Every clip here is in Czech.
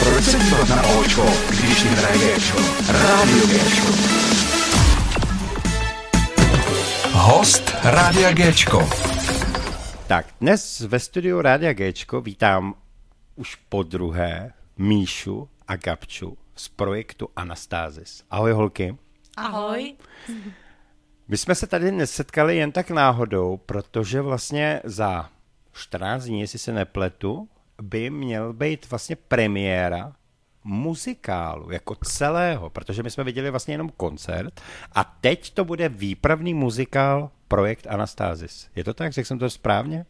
Proč se dívat na Očko, když jim hraje Géčko? Rádio Géčko. Host Rádia Géčko. Tak, dnes ve studiu Rádia Géčko vítám už po druhé Míšu a Gabču z projektu Anastázis. Ahoj holky. Ahoj. My jsme se tady nesetkali jen tak náhodou, protože vlastně za 14 dní, jestli se nepletu, by měl být vlastně premiéra muzikálu jako celého, protože my jsme viděli vlastně jenom koncert a teď to bude výpravný muzikál projekt Anastázis. Je to tak? Řekl jsem to správně?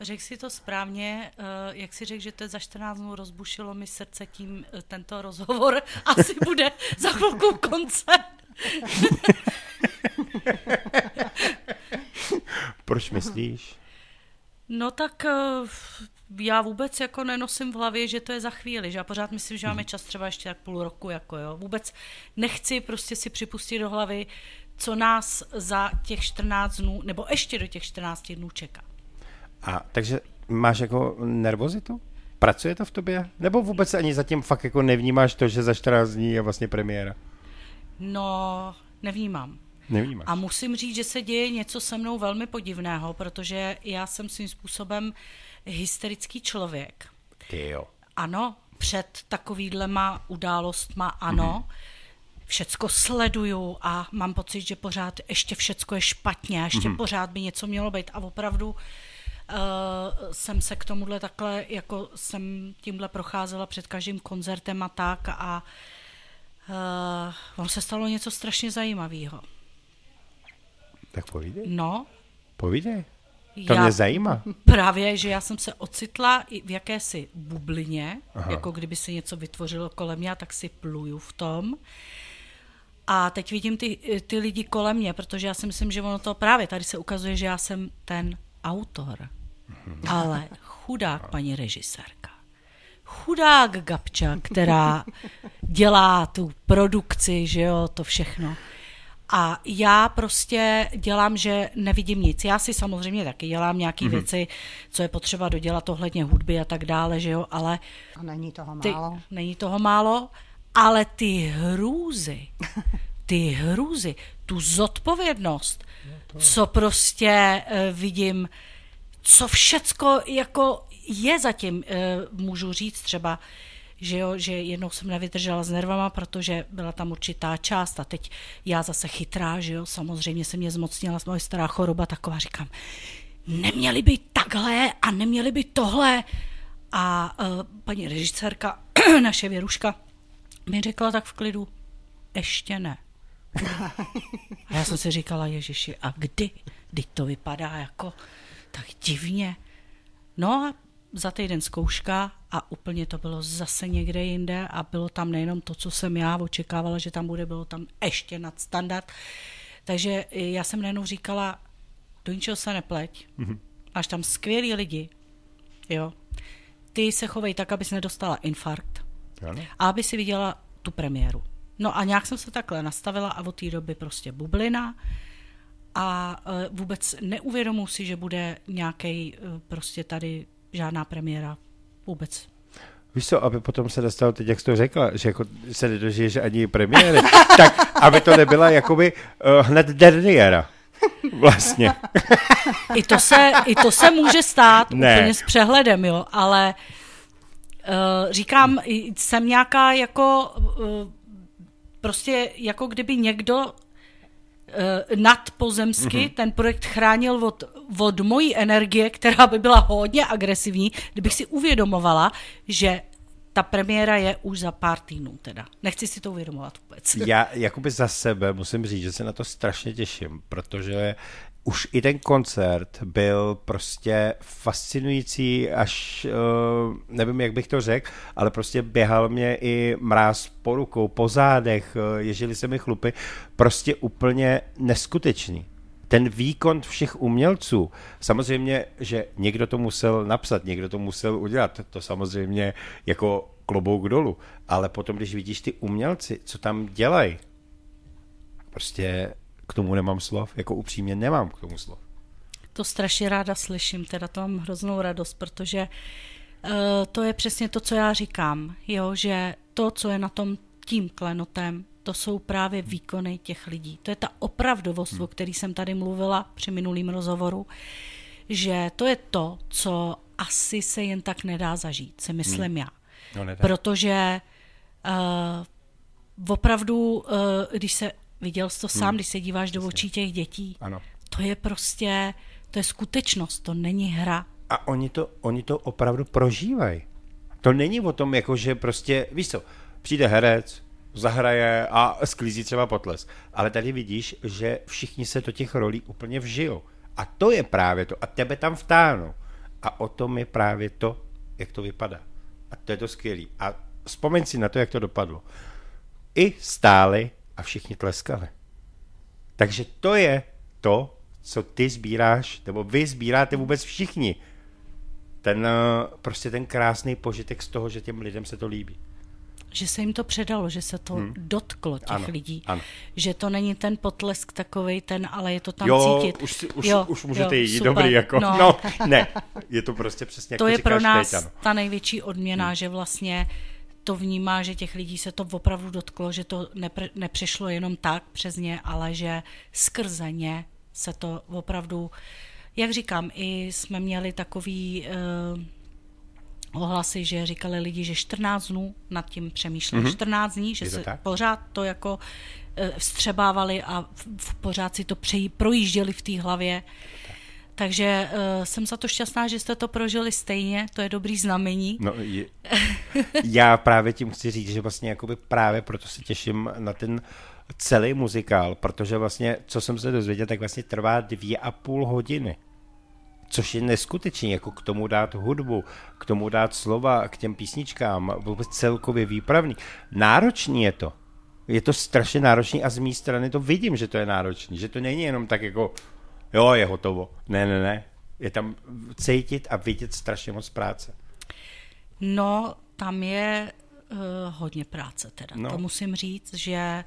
Řekl si to správně, eh, jak si řekl, že to je za 14 dnů rozbušilo mi srdce tím eh, tento rozhovor. Asi bude za chvilku koncert. Proč myslíš? No tak eh, já vůbec jako nenosím v hlavě, že to je za chvíli, že já pořád myslím, že máme čas třeba ještě tak půl roku, jako jo. Vůbec nechci prostě si připustit do hlavy, co nás za těch 14 dnů, nebo ještě do těch 14 dnů čeká. A takže máš jako nervozitu? Pracuje to v tobě? Nebo vůbec ani zatím fakt jako nevnímáš to, že za 14 dní je vlastně premiéra? No, nevnímám. Nevnímáš. A musím říct, že se děje něco se mnou velmi podivného, protože já jsem svým způsobem hysterický člověk. Ty jo. Ano, před takovýhlema událostma ano, všecko sleduju a mám pocit, že pořád ještě všecko je špatně a ještě pořád by něco mělo být a opravdu uh, jsem se k tomuhle takhle, jako jsem tímhle procházela před každým koncertem a tak a uh, vám se stalo něco strašně zajímavého. Tak povídej. No, Povídej. To mě zajímá. Právě, že já jsem se ocitla i v jakési bublině, Aha. jako kdyby se něco vytvořilo kolem mě, tak si pluju v tom. A teď vidím ty, ty lidi kolem mě, protože já si myslím, že ono to právě tady se ukazuje, že já jsem ten autor. Ale chudák paní režisérka. Chudák Gabča, která dělá tu produkci, že jo, to všechno. A já prostě dělám, že nevidím nic. Já si samozřejmě taky dělám nějaké mm-hmm. věci, co je potřeba dodělat ohledně hudby a tak dále, že jo, ale A není toho ty, málo. není toho málo, ale ty hrůzy, ty hrůzy, tu zodpovědnost, co prostě uh, vidím, co všecko jako je zatím, uh, můžu říct třeba, že jo, že jednou jsem nevydržela s nervama, protože byla tam určitá část a teď já zase chytrá, že jo, samozřejmě se mě zmocnila moje stará choroba taková, říkám, neměli by takhle a neměli by tohle. A uh, paní režisérka, naše Věruška, mi řekla tak v klidu, ještě ne. A já jsem si říkala, Ježiši, a kdy? Kdy to vypadá jako tak divně. No a za týden zkouška a úplně to bylo zase někde jinde a bylo tam nejenom to, co jsem já očekávala, že tam bude, bylo tam ještě nad standard. Takže já jsem najednou říkala, do ničeho se nepleť. Mm-hmm. Máš tam skvělí lidi, jo. Ty se chovej tak, abys nedostala infarkt Ano. a aby si viděla tu premiéru. No a nějak jsem se takhle nastavila a od té doby prostě bublina a e, vůbec neuvědomuji si, že bude nějaký prostě tady žádná premiéra vůbec. Víš co, aby potom se dostal teď, jak jsi to řekla, že jako se nedožiješ ani premiéry, tak aby to nebyla jakoby uh, hned derniéra. Vlastně. I to se, i to se může stát Ne. úplně s přehledem, jo, ale uh, říkám, jsem nějaká jako uh, prostě jako kdyby někdo nadpozemsky mm-hmm. ten projekt chránil od, od mojí energie, která by byla hodně agresivní, kdybych si uvědomovala, že ta premiéra je už za pár týdnů teda. Nechci si to uvědomovat vůbec. Já jakoby za sebe musím říct, že se na to strašně těším, protože už i ten koncert byl prostě fascinující, až uh, nevím, jak bych to řekl, ale prostě běhal mě i mráz po rukou, po zádech, uh, ježili se mi chlupy, prostě úplně neskutečný. Ten výkon všech umělců, samozřejmě, že někdo to musel napsat, někdo to musel udělat, to samozřejmě jako klobouk dolů, ale potom, když vidíš ty umělci, co tam dělají, prostě k tomu nemám slov, jako upřímně nemám k tomu slov. to strašně ráda slyším, teda to mám hroznou radost, protože uh, to je přesně to, co já říkám, jo, že to, co je na tom tím klenotem, to jsou právě výkony těch lidí. To je ta opravdovost, hmm. o který jsem tady mluvila při minulým rozhovoru, že to je to, co asi se jen tak nedá zažít, si myslím hmm. já. No, nedá. Protože uh, opravdu, uh, když se viděl jsi to sám, hmm. když se díváš do očí těch dětí, Ano. to je prostě, to je skutečnost, to není hra. A oni to, oni to opravdu prožívají. To není o tom, jako že prostě, víš co, přijde herec, zahraje a sklízí třeba potles. Ale tady vidíš, že všichni se do těch rolí úplně vžijou. A to je právě to. A tebe tam vtáhnou. A o tom je právě to, jak to vypadá. A to je to skvělé. A vzpomeň si na to, jak to dopadlo. I stáli a všichni tleskali. Takže to je to, co ty sbíráš, nebo vy sbíráte vůbec všichni. Ten, eh, prostě ten krásný požitek z toho, že těm lidem se to líbí. Že se jim to předalo, že se to hmm. dotklo těch Ano, lidí. ano. Že to není ten potlesk takovej ten, ale je to tam Jo, cítit. už, už, Jo, už můžete jo, jít, super. dobrý, jako, no. No. no. ne, je to prostě přesně, to ty je pro nás teď, ano. ta největší odměna, hmm. že vlastně to vnímá, že těch lidí se to opravdu dotklo, že to nepr- nepřešlo jenom tak přes ně, ale že skrze ně se to opravdu, jak říkám, i jsme měli takový uh, ohlasy, že říkali lidi, že 14 dnů nad tím přemýšleli. Mm-hmm. 14 dní, že se tak? pořád to jako eh, vstřebávali a v, v, pořád si to přejí, projížděli v té hlavě. Takže uh, jsem za to šťastná, že jste to prožili stejně, to je dobrý znamení. No, je, já právě tím chci říct, že vlastně jakoby právě proto se těším na ten celý muzikál, protože vlastně, co jsem se dozvěděl, tak vlastně trvá dvě a půl hodiny. Což je neskutečný, jako k tomu dát hudbu, k tomu dát slova, k těm písničkám, vůbec celkově výpravný. Náročný je to. Je to strašně náročný a z mé strany to vidím, že to je náročný, že to není jenom tak jako, jo, je hotovo. Ne, ne, ne. Je tam cítit a vidět strašně moc práce. No, tam je uh, hodně práce teda. No. To musím říct, že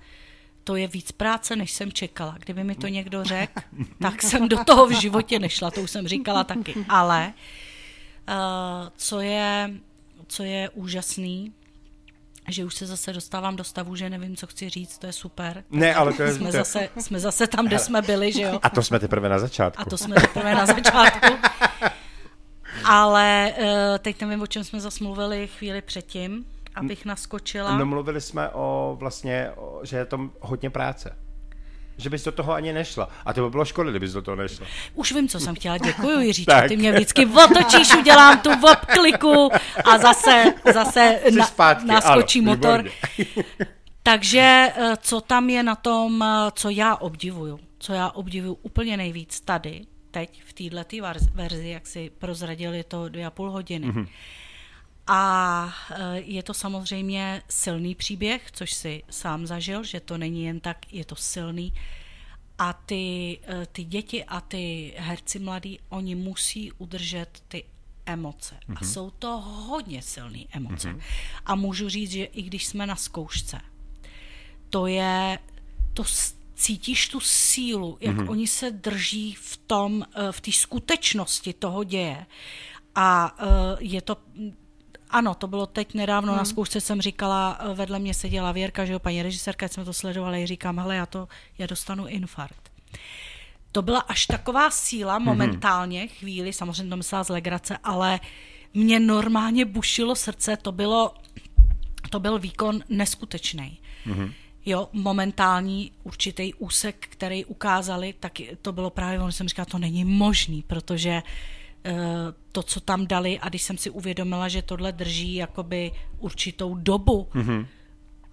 to je víc práce, než jsem čekala. Kdyby mi to někdo řekl, tak jsem do toho v životě nešla, to už jsem říkala taky. Ale uh, co, je, co je úžasný, že už se zase dostávám do stavu, že nevím, co chci říct, to je super. Ne, ale to je... Jsme to zase, jsme zase tam, kde jsme byli, že jo? A to jsme teprve na začátku. A to jsme teprve na začátku. Ale uh, teď nevím, o čem jsme zase mluvili chvíli předtím, abych naskočila. No mluvili jsme o vlastně, o, že je tam hodně práce. Že bys do toho ani nešla. A to by bylo škoda, kdybys do toho nešla. Už vím, co jsem chtěla. Děkuji, Jiříčku. Ty mě vždycky otočíš, udělám tu obkliku a zase, zase Jsi zpátky, naskočí ano, motor. Takže eh, co tam je na tom, eh, co já obdivuju, co já obdivuju úplně nejvíc tady, teď v této verzi, jak si prozradili to dvě a půl hodiny. Mm-hmm. A eh, je to samozřejmě silný příběh, což si sám zažil, že to není jen tak, je to silný. A ty, eh, ty děti a ty herci mladí, oni musí udržet ty emoce. Mm-hmm. A jsou to hodně silné emoce. Mm-hmm. A můžu říct, že i když jsme na zkoušce, to je, to cítíš tu sílu, jak mm-hmm. oni se drží v tom, eh, v té skutečnosti toho děje. A je to, ano, to bylo teď nedávno hmm. na zkoušce, jsem říkala, eh, vedle mě seděla Věrka, že jo, paní režisérka, jak jsme to sledovali, říkám, hele, já to, já dostanu infarkt. To byla až taková síla momentálně, chvíli, samozřejmě to myslela z legrace, ale mě normálně bušilo srdce, to bylo, to byl výkon neskutečný. Mm-hmm. Jo, momentální určitý úsek, který ukázali, tak to bylo právě, on jsem říkala, to není možný, protože eh, to, co tam dali, a když jsem si uvědomila, že tohle drží jakoby určitou dobu mm-hmm.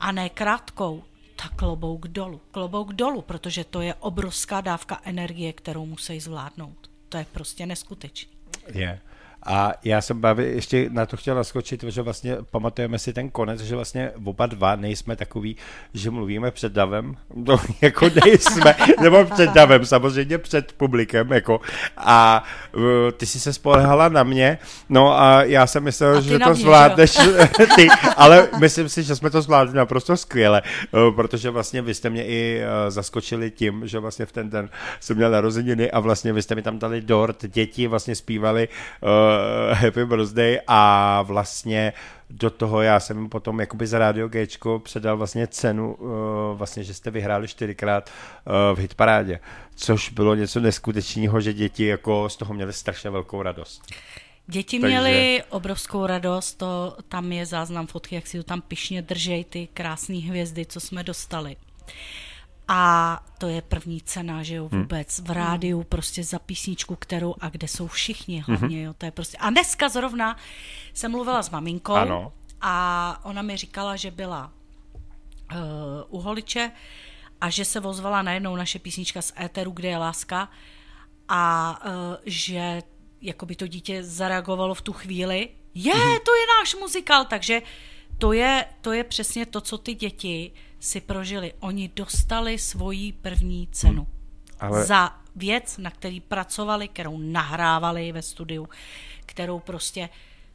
a ne krátkou, tak klobouk dolů. Klobouk dolů, protože to je obrovská dávka energie, kterou musí zvládnout. To je prostě neskutečný. Je. A já jsem baví, ještě na to chtěl naskočit, že vlastně pamatujeme si ten konec, že vlastně oba dva nejsme takový, že mluvíme před davem, no jako nejsme, nebo před davem, samozřejmě před publikem, jako. A uh, ty jsi se spolehala na mě, no a já jsem myslel, že to mě, zvládneš. Že ty, ale myslím si, že jsme to zvládli naprosto skvěle, uh, protože vlastně vy jste mě i uh, zaskočili tím, že vlastně v ten den jsem měl narozeniny a vlastně vy jste mi tam dali dort, děti vlastně zpívali uh, Happy Birthday a vlastně do toho já jsem jim potom jakoby za Radio Gčko předal vlastně cenu, uh, vlastně, že jste vyhráli čtyřikrát uh, v hitparádě, což bylo něco neskutečného, že děti jako z toho měly strašně velkou radost. Děti Takže... měly obrovskou radost, to, tam je záznam fotky, jak si to tam pišně držej, ty krásné hvězdy, co jsme dostali. A to je první cena, že jo, hmm. vůbec v rádiu prostě za písničku, kterou a kde jsou všichni hlavně, jo, to je prostě. A dneska zrovna jsem mluvila s maminkou ano. a ona mi říkala, že byla uh, u Holiče a že se vozvala najednou naše písnička z éteru, kde je láska a uh, že jako by to dítě zareagovalo v tu chvíli, je, mhm. to je náš muzikál, takže to je, to je přesně to, co ty děti si prožili. Oni dostali svoji první cenu. Hmm. Ale... Za věc, na který pracovali, kterou nahrávali ve studiu, kterou prostě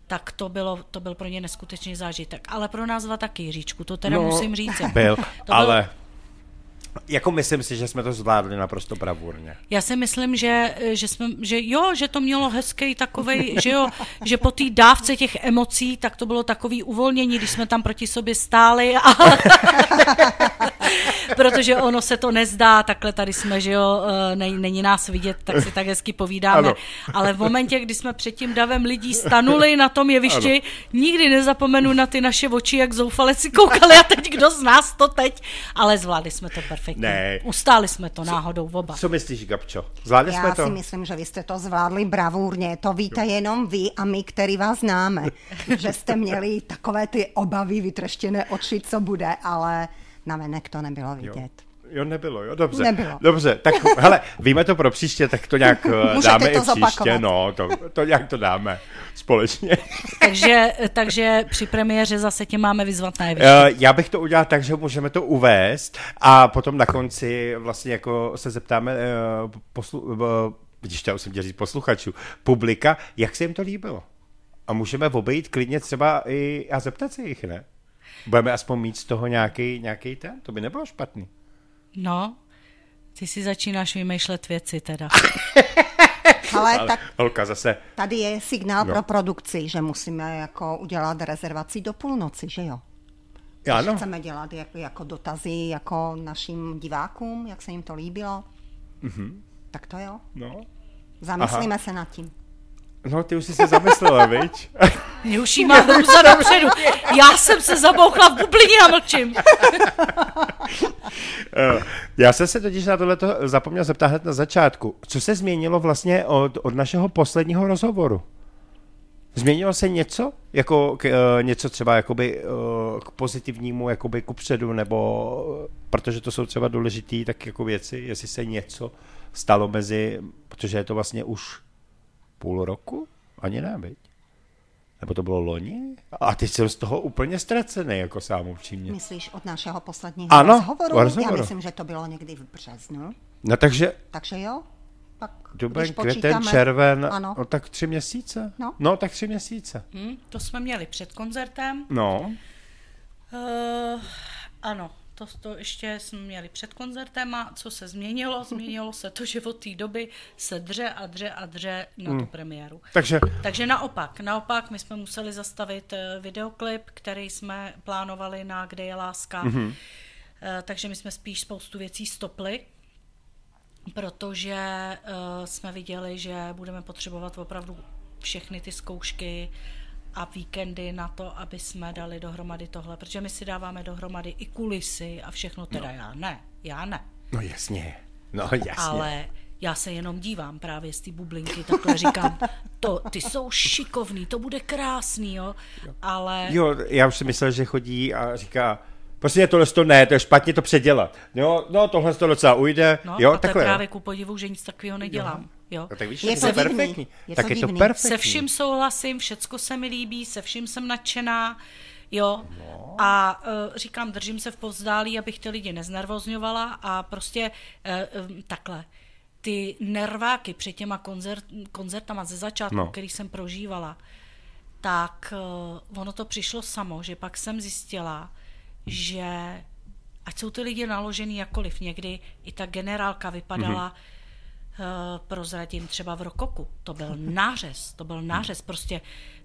tak to, bylo, to byl pro ně neskutečný zážitek. Ale pro nás dva taky, Jiříčku, to teda no, musím říct. Byl, to ale... Jako myslím si, že jsme to zvládli naprosto bravurně. Já si myslím, že, že, jsme, že jo, že to mělo hezký takovej, že jo, že po té dávce těch emocí, tak to bylo takový uvolnění, když jsme tam proti sobě stáli a protože ono se to nezdá, takhle tady jsme, že jo, eh, není nás vidět, tak si tak hezky povídáme, ano. ale v momentě, kdy jsme před tím davem lidí stanuli na tom jevišti, ano. nikdy nezapomenu na ty naše oči, jak zoufale si koukali a teď kdo z nás to teď, ale zvládli jsme to perfektně. Ne. Ustáli jsme to náhodou v oba. Co myslíš, Gabčo? Zvládli Já jsme to? Já si myslím, že vy jste to zvládli bravurně. To víte jo. jenom vy a my, který vás známe. že jste měli takové ty obavy, vytreštěné oči, co bude, ale na venek to nebylo vidět. Jo. Jo, nebylo, jo, dobře. Nebylo. Dobře, tak hele, víme to pro příště, tak to nějak eh, dáme to i příště, zopakovat. no, to, to nějak to dáme společně. takže, takže při premiéře zase tě máme vyzvat na uh, Já bych to udělal tak, že můžeme to uvést a potom na konci vlastně jako se zeptáme uh, poslu, když to jsem chtěl říct posluchačů, publika, jak se jim to líbilo. A můžeme obejít klidně třeba i a zeptat se jich, ne? Budeme aspoň mít z toho nějaký, nějaký ten, to by nebylo špatný. No, ty si začínáš vymýšlet věci teda. Ale, Ale tak holka zase. Tady je signál no. pro produkci, že musíme jako udělat rezervaci do půlnoci, že jo? Ano. Chceme dělat jako, jako dotazy jako našim divákům, jak se jim to líbilo. Mm-hmm. Tak to jo. No. Zamyslíme Aha. se nad tím. No, ty už jsi se zamyslela, viď? Mě už jí má hruza dopředu. Já jsem se zabouchla v bublině a mlčím. Eh, já jsem se totiž na tohle zapomněl zeptat hned na začátku. Co se změnilo vlastně od, od našeho posledního rozhovoru? Změnilo se něco? Jako k, uh, něco třeba jakoby, uh, k pozitivnímu, jakoby ku předu, nebo protože to jsou třeba důležité tak jako věci, jestli se něco stalo mezi, protože je to vlastně už půl roku? Ani ne, byť? Nebo to bylo loni? A teď jsem z toho úplně ztracený, jako sám upřímně. Myslíš od našeho posledního ano, rozhovoru? rozhovoru? Já myslím, že to bylo někdy v březnu. No takže... Takže jo? Pak, Duben, květen, červen, ano. no tak tři měsíce. No, no tak tři měsíce. Hmm, to jsme měli před koncertem. No. Uh, ano, to, to ještě jsme měli před koncertem a co se změnilo? Změnilo se to, že od té doby se dře a dře a dře na hmm. tu premiéru. Takže... Takže naopak, naopak my jsme museli zastavit eh, videoklip, který jsme plánovali na Kde je láska, mm-hmm. takže my jsme spíš spoustu věcí stopli, protože uh, jsme viděli, že budeme potřebovat opravdu všechny ty zkoušky, a víkendy na to, aby jsme dali dohromady tohle, protože my si dáváme dohromady i kulisy a všechno, teda no. já ne, já ne. No jasně, no jasně. Ale já se jenom dívám právě z té bublinky, takhle říkám, to, ty jsou šikovný, to bude krásný, jo, ale... Jo, já už si myslel, že chodí a říká, Prostě tohle to ne, to je špatně to předělat. Jo, no tohle to docela ujde. No, jo, a takhle. to je právě ku podivu, že nic takového nedělám. Jo. No, tak víš, Je tak to je to perfektní. Je tak to je to perfektní. Se vším souhlasím, všecko se mi líbí, se vším jsem nadšená, jo. No. A uh, říkám, držím se v povzdálí, abych ty lidi neznervozňovala a prostě uh, um, takhle. Ty nerváky před těma koncert, koncertama ze začátku, No. který jsem prožívala, tak uh, ono to přišlo samo, že pak jsem zjistila, že ať jsou ty lidi naložený jakoliv, někdy i ta generálka vypadala, mm-hmm. Uh, prozradím třeba v Rokoku, to byl nářez, to byl nářez, prostě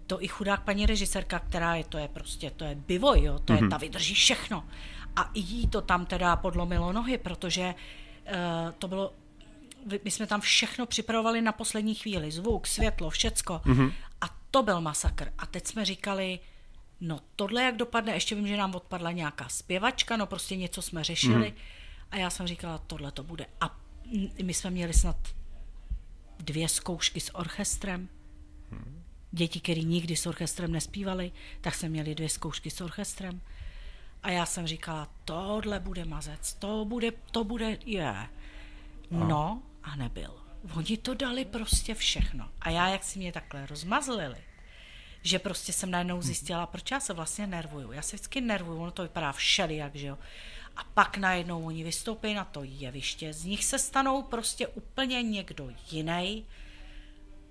to i chudák paní režisérka, která je, to je prostě, to je bivoj, jo, to je, ta vydrží všechno. A i jí to tam teda podlomilo nohy, protože uh, to bylo my jsme tam všechno připravovali na poslední chvíli, zvuk, světlo, všecko. Mm-hmm. A to byl masakr. A teď jsme říkali, no tohle jak dopadne, ještě vím, že nám odpadla nějaká zpěvačka, no prostě něco jsme řešili. Mm-hmm. A já jsem říkala, tohle to bude. A my jsme měli snad dvě zkoušky s orchestrem. Děti, které nikdy s orchestrem nespívali, tak jsme měli dvě zkoušky s orchestrem. A já jsem říkala, tohle bude mazec, to bude, to bude, je. No a nebyl. Oni to dali prostě všechno. A já, jak si mě takhle rozmazlili, že prostě jsem najednou zjistila, proč já se vlastně nervuju. Já se vždycky nervuju, ono to vypadá všelijak, že jo. A pak najednou oni vystoupí na to jeviště, z nich se stanou prostě úplně někdo jiný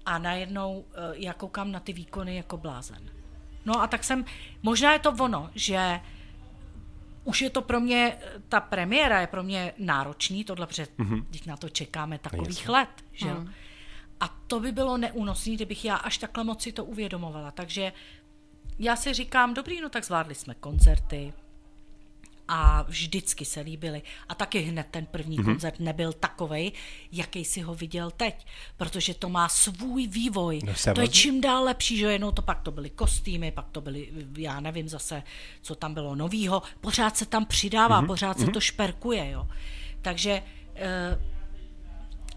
a najednou eh, já koukám na ty výkony jako blázen. No a tak jsem, možná je to ono, že už je to pro mě, ta premiéra je pro mě náročný, tohle, protože mm-hmm. teď na to čekáme takových Jasně. let, že jo. A to by bylo neúnosné, kdybych já až takhle moc si to uvědomovala. Takže já si říkám, dobrý, no tak zvládli jsme koncerty a vždycky se líbily. A taky hned ten první mm-hmm. koncert nebyl takovej, jaký si ho viděl teď, protože to má svůj vývoj. No, to je čím dál lepší, že jednou to pak to byly kostýmy, pak to byly, já nevím zase, co tam bylo novýho, pořád se tam přidává, mm-hmm. pořád se to šperkuje, jo. Takže eh,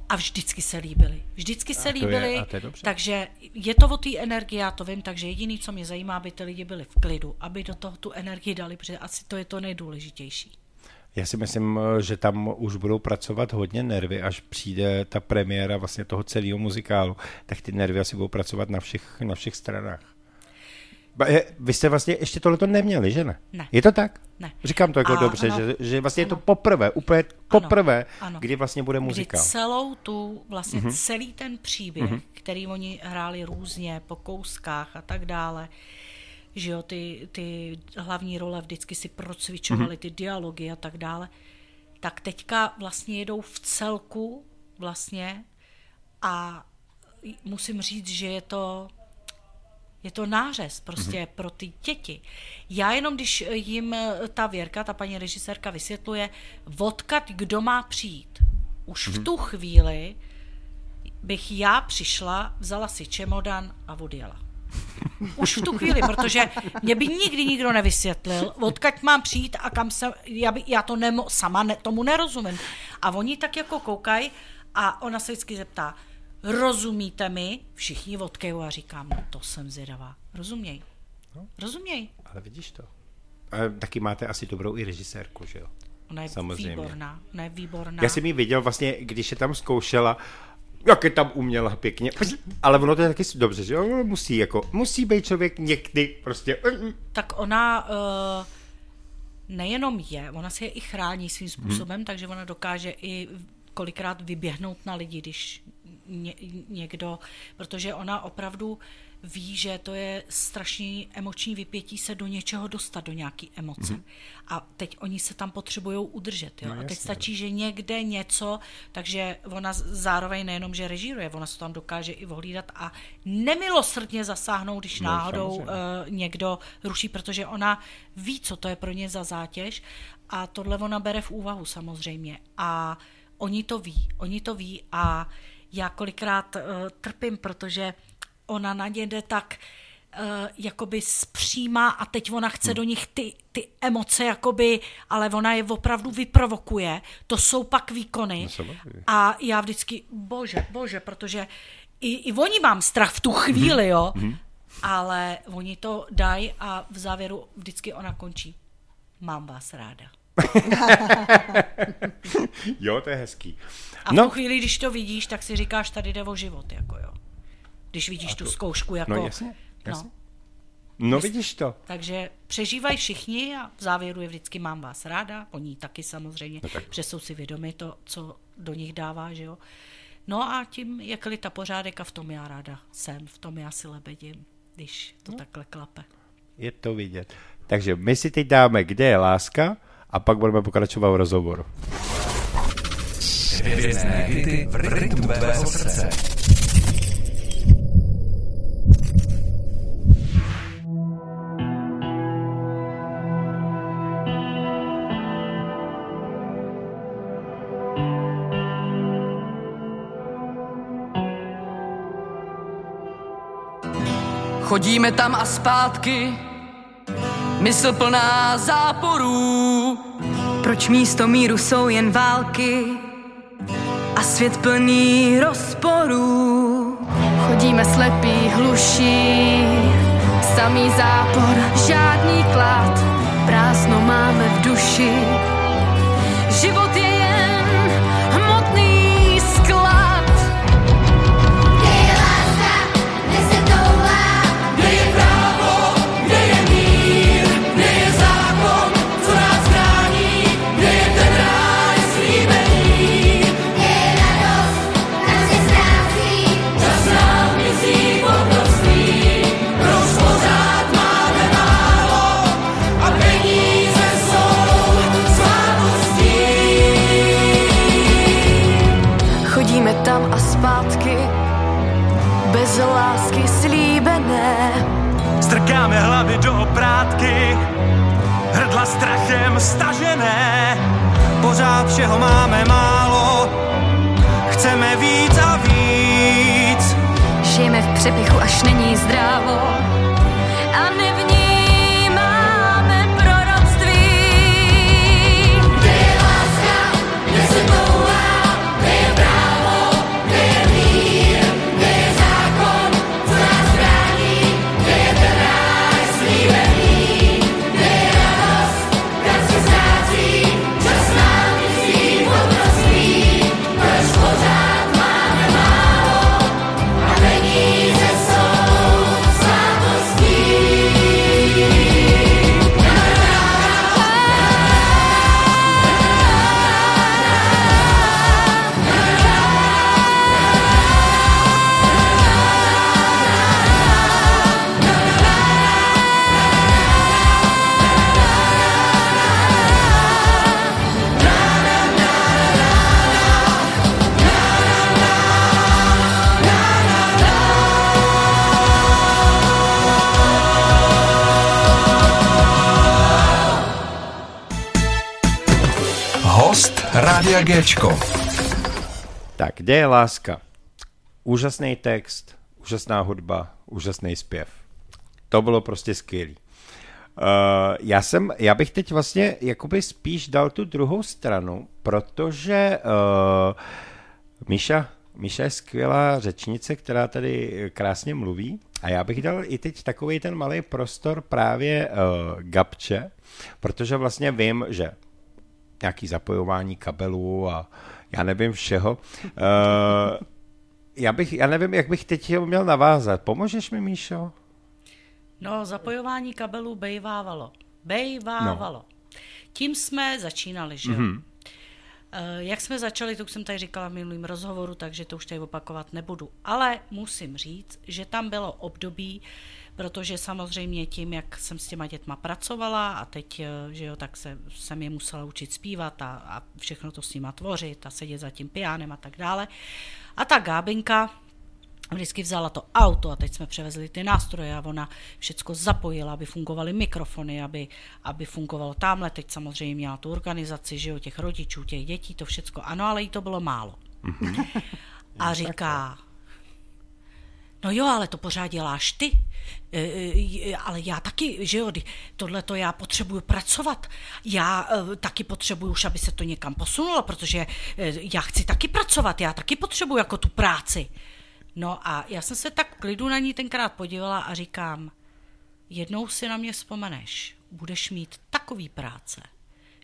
a vždycky se líbily. Vždycky se A to je- je dobře. takže je to o té energii, já to vím, takže jediný, co mě zajímá, aby ty lidi byli v klidu, aby do toho tu energii dali, protože asi to je to nejdůležitější. Já si myslím, že tam už budou pracovat hodně nervy, až přijde ta premiéra vlastně toho celého muzikálu, tak ty nervy asi budou pracovat na všech, na všech stranách. Vy jste vlastně ještě tohleto neměli, že ne? Ne. Je to tak? Ne. Říkám to jako A- dobře, ano. že, že vlastně je to Ano. poprvé, úplně poprvé, ano. kdy vlastně bude Kdy muzikál. celou tu, vlastně mm-hmm. celý ten příběh, mm-hmm. který oni hráli různě po kouskách a tak dále, že jo, ty, ty hlavní role vždycky si procvičovali, mm-hmm. ty dialogy a tak dále, tak teďka vlastně jedou v celku vlastně a musím říct, že je to je to nářez prostě mm-hmm. pro ty děti. Já jenom, když jim eh, ta Věrka, ta paní režisérka vysvětluje, odkud kdo má přijít. Už mm-hmm. v tu chvíli bych já přišla, vzala si čemodan a odjela. Už v tu chvíli, protože mě by nikdy nikdo nevysvětlil, odkud mám přijít a kam se, já, by, já to nemo, sama ne, tomu nerozumím. A oni tak jako koukají a ona se vždycky zeptá, rozumíte mi? Všichni odkeju a říkám, no to jsem zvědavá. Rozuměj. Rozuměj. Ale vidíš to. A taky máte asi dobrou i režisérku, že jo? Ona je Samozřejmě. výborná. Ona je výborná. Já jsem ji viděl vlastně, když je tam zkoušela, jak je tam uměla pěkně, ale ono to je taky dobře, že jo? Musí jako, musí být člověk někdy prostě, tak ona uh, nejenom je, ona se je i chrání svým způsobem, hmm. takže ona dokáže i kolikrát vyběhnout na lidi, když ně, někdo, protože ona opravdu ví, že to je strašný emoční vypětí se do něčeho dostat, do nějaký emoce. Hmm. A teď oni se tam potřebují udržet. Jo? No, a teď jasně. stačí, že někde něco, takže ona zároveň nejenom, že režíruje, ona se tam dokáže i ohlídat a nemilosrdně zasáhnout, když No, náhodou uh, někdo ruší, protože ona ví, co to je pro ně za zátěž a tohle ona bere v úvahu samozřejmě. A oni to ví, oni to ví a já kolikrát uh, trpím, protože ona na ně jde tak uh, jakoby zpřímá a teď ona chce do nich ty, ty emoce jakoby, ale ona je opravdu vyprovokuje. To jsou pak výkony. No. A já vždycky, bože, bože, protože i, i oni mám strach v tu chvíli, jo, ale oni to dají a v závěru vždycky ona končí. Mám vás ráda. jo, to je hezký. A v no. tu chvíli, když to vidíš, tak si říkáš, tady jde o život, jako jo. Když vidíš tu zkoušku, jako... No jasně, jasně. No. No vidíš to. Takže přežívají všichni a v závěru je vždycky mám vás ráda, oni taky samozřejmě, no tak. protože jsou si vědomi to, co do nich dává, že jo. No a tím je klid a pořádek a v tom já ráda jsem, v tom já si lebedím, když to no. takhle klape. Je to vidět. Takže my si teď dáme, kde je láska a pak budeme pokračovat v rozhovoru. Hvězdné hity v rytmu tvého srdce. Chodíme tam a zpátky, mysl plná záporů. Proč místo míru jsou jen války svět plný rozporů? Chodíme slepí, hluší, samý zápor, žádný klad, prázdno máme v duši. Život je hlavy do oprátky, hrdla strachem stažené. Pořád všeho máme málo, chceme víc a víc. Žijeme v přepichu, až není zdrávo Rádia Géčko. Tak, kde je láska? Úžasný text, úžasná hudba, úžasný zpěv. To bylo prostě skvělý. Uh, já jsem, já bych teď vlastně jakoby spíš dal tu druhou stranu, protože uh, Míša, Míša je skvělá řečnice, která tady krásně mluví a já bych dal i teď takový ten malý prostor právě uh, Gabče, protože vlastně vím, že nějaký zapojování kabelů a já nevím všeho. Uh, já, bych, já nevím, jak bych teď měl navázat. Pomůžeš mi, Míšo? No, zapojování kabelů bejvávalo. Bejvávalo. No. Tím jsme začínali, že jo? Mm-hmm. Jak jsme začali, to už jsem tady říkala v minulém rozhovoru, takže to už tady opakovat nebudu. Ale musím říct, že tam bylo období, protože samozřejmě tím, jak jsem s těma dětma pracovala a teď, eh, že jo, tak se, jsem je musela učit zpívat a, a všechno to s nima tvořit a sedět za tím pianem a tak dále. A ta Gábinka, vždycky vzala to auto a teď jsme převezli ty nástroje a ona všecko zapojila, aby fungovaly mikrofony, aby, aby fungovalo tamhle. Teď samozřejmě měla tu organizaci, že jo, těch rodičů, těch dětí, to všecko. Ano, ale jí to bylo málo. Mm-hmm. A říká, no jo, ale to pořád děláš ty. E, e, ale já taky, že jo, tohle to já potřebuju pracovat. Já e, taky potřebuju už, aby se to někam posunulo, protože já chci taky pracovat, já taky potřebuju jako tu práci. No a já jsem se tak klidu na ní tenkrát podívala a říkám, jednou si na mě vzpomeneš, budeš mít takový práce,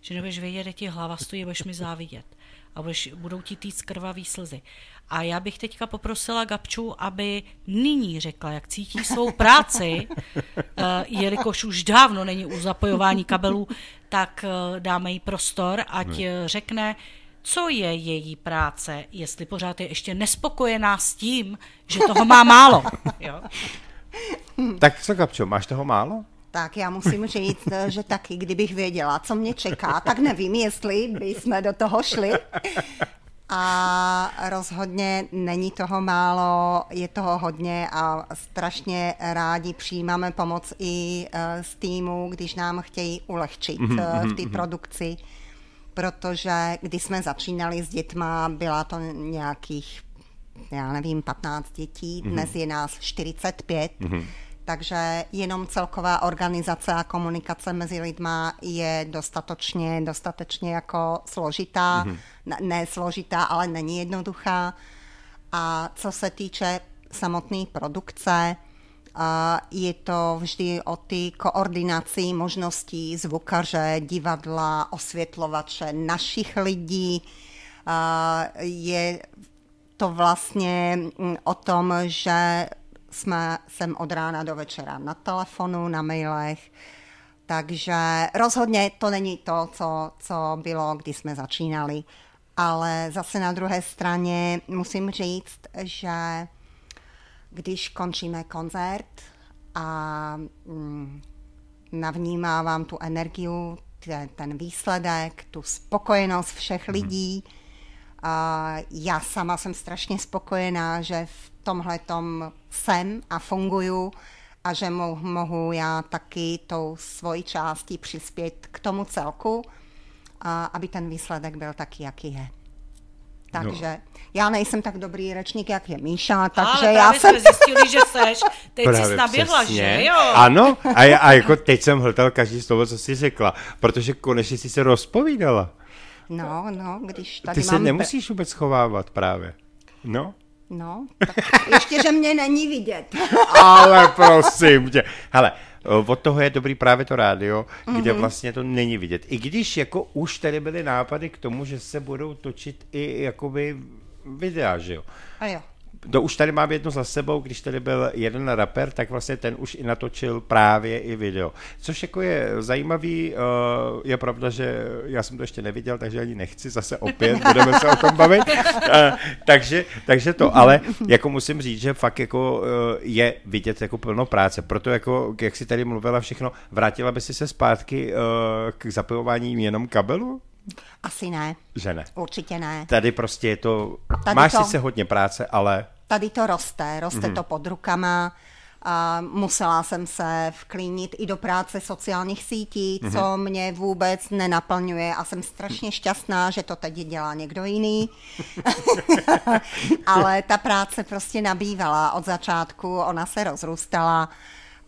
že nebudeš vědět, kde ti hlava stojí, budeš mi závidět. A budeš, budou ti týct krvavý slzy. A já bych teďka poprosila Gabču, aby nyní řekla, jak cítí svou práci, eh, jelikož už dávno není u zapojování kabelů, tak eh, dáme jí prostor, ať eh, řekne, co je její práce, jestli pořád je ještě nespokojená s tím, že toho má málo. Jo? Tak co, Kapčo, máš toho málo? Tak já musím říct, že taky, kdybych věděla, co mě čeká, tak nevím, jestli by jsme do toho šli. A rozhodně není toho málo, je toho hodně a strašně rádi přijímáme pomoc i eh, z týmu, když nám chtějí ulehčit eh, v té produkci, protože když jsme začínali s dětma, byla to nějakých, já nevím, 15 dětí, dnes je nás 45, takže jenom celková organizace a komunikace mezi lidma je dostatečně, dostatečně jako složitá, ne, ne složitá, ale není jednoduchá. A co se týče samotné produkce, a je to vždy o ty koordinaci možností zvukaře, divadla, osvětlovače našich lidí. A je to vlastně mm, o tom, že jsme jsem od rána do večera na telefonu, na mailech, takže rozhodně to není to, co, co bylo, když jsme začínali. Ale zase na druhé straně musím říct, že když končíme koncert a mm, navnímávám tu energiu, ten, ten výsledek, tu spokojenost všech lidí, a já sama jsem strašně spokojená, že v tomhle tom jsem a funguju a že mo- mohu já taky tou svojí částí přispět k tomu celku, a aby ten výsledek byl taky, jaký je. Takže no. já nejsem tak dobrý rečník, jak je Míša, takže Ale já právě jsem... jsme zjistili, že seš. Teď jsi naběhla, že jo? Ano, a, já, a jako teď jsem hltal každý slovo, co jsi řekla, protože konečně jsi se rozpovídala. No, no, když tady Ty se mám... nemusíš vůbec schovávat právě. No, No, tak ještě, že mě není vidět. ale prosím tě. Hele, od toho je dobrý právě to rádio, kde vlastně to není vidět. I když jako už tady byly nápady k tomu, že se budou točit i jakoby videa, že jo. A jo. To už tady mám jedno za sebou, když tady byl jeden rapper, tak vlastně ten už i natočil právě i video. Což jako je zajímavý, eh, je pravda, že já jsem to ještě neviděl, takže ani nechci, zase opět budeme se o tom bavit. Eh, takže, takže to, ale jako musím říct, že fakt jako eh, je vidět jako plno práce. Proto jako, jak si tady mluvila všechno, vrátila by si se zpátky k zapojování jenom kabelu? Asi ne, Že ne. určitě ne. Tady prostě je to, Tady máš to- sice hodně práce, ale Tady to roste, roste Mhm. mm-hmm. to pod rukama. A musela jsem se vklínit i do práce sociálních sítí, Mhm. co mě vůbec nenaplňuje a jsem strašně šťastná, že to teď dělá někdo jiný. Ale ta práce prostě nabývala od začátku, ona se rozrůstala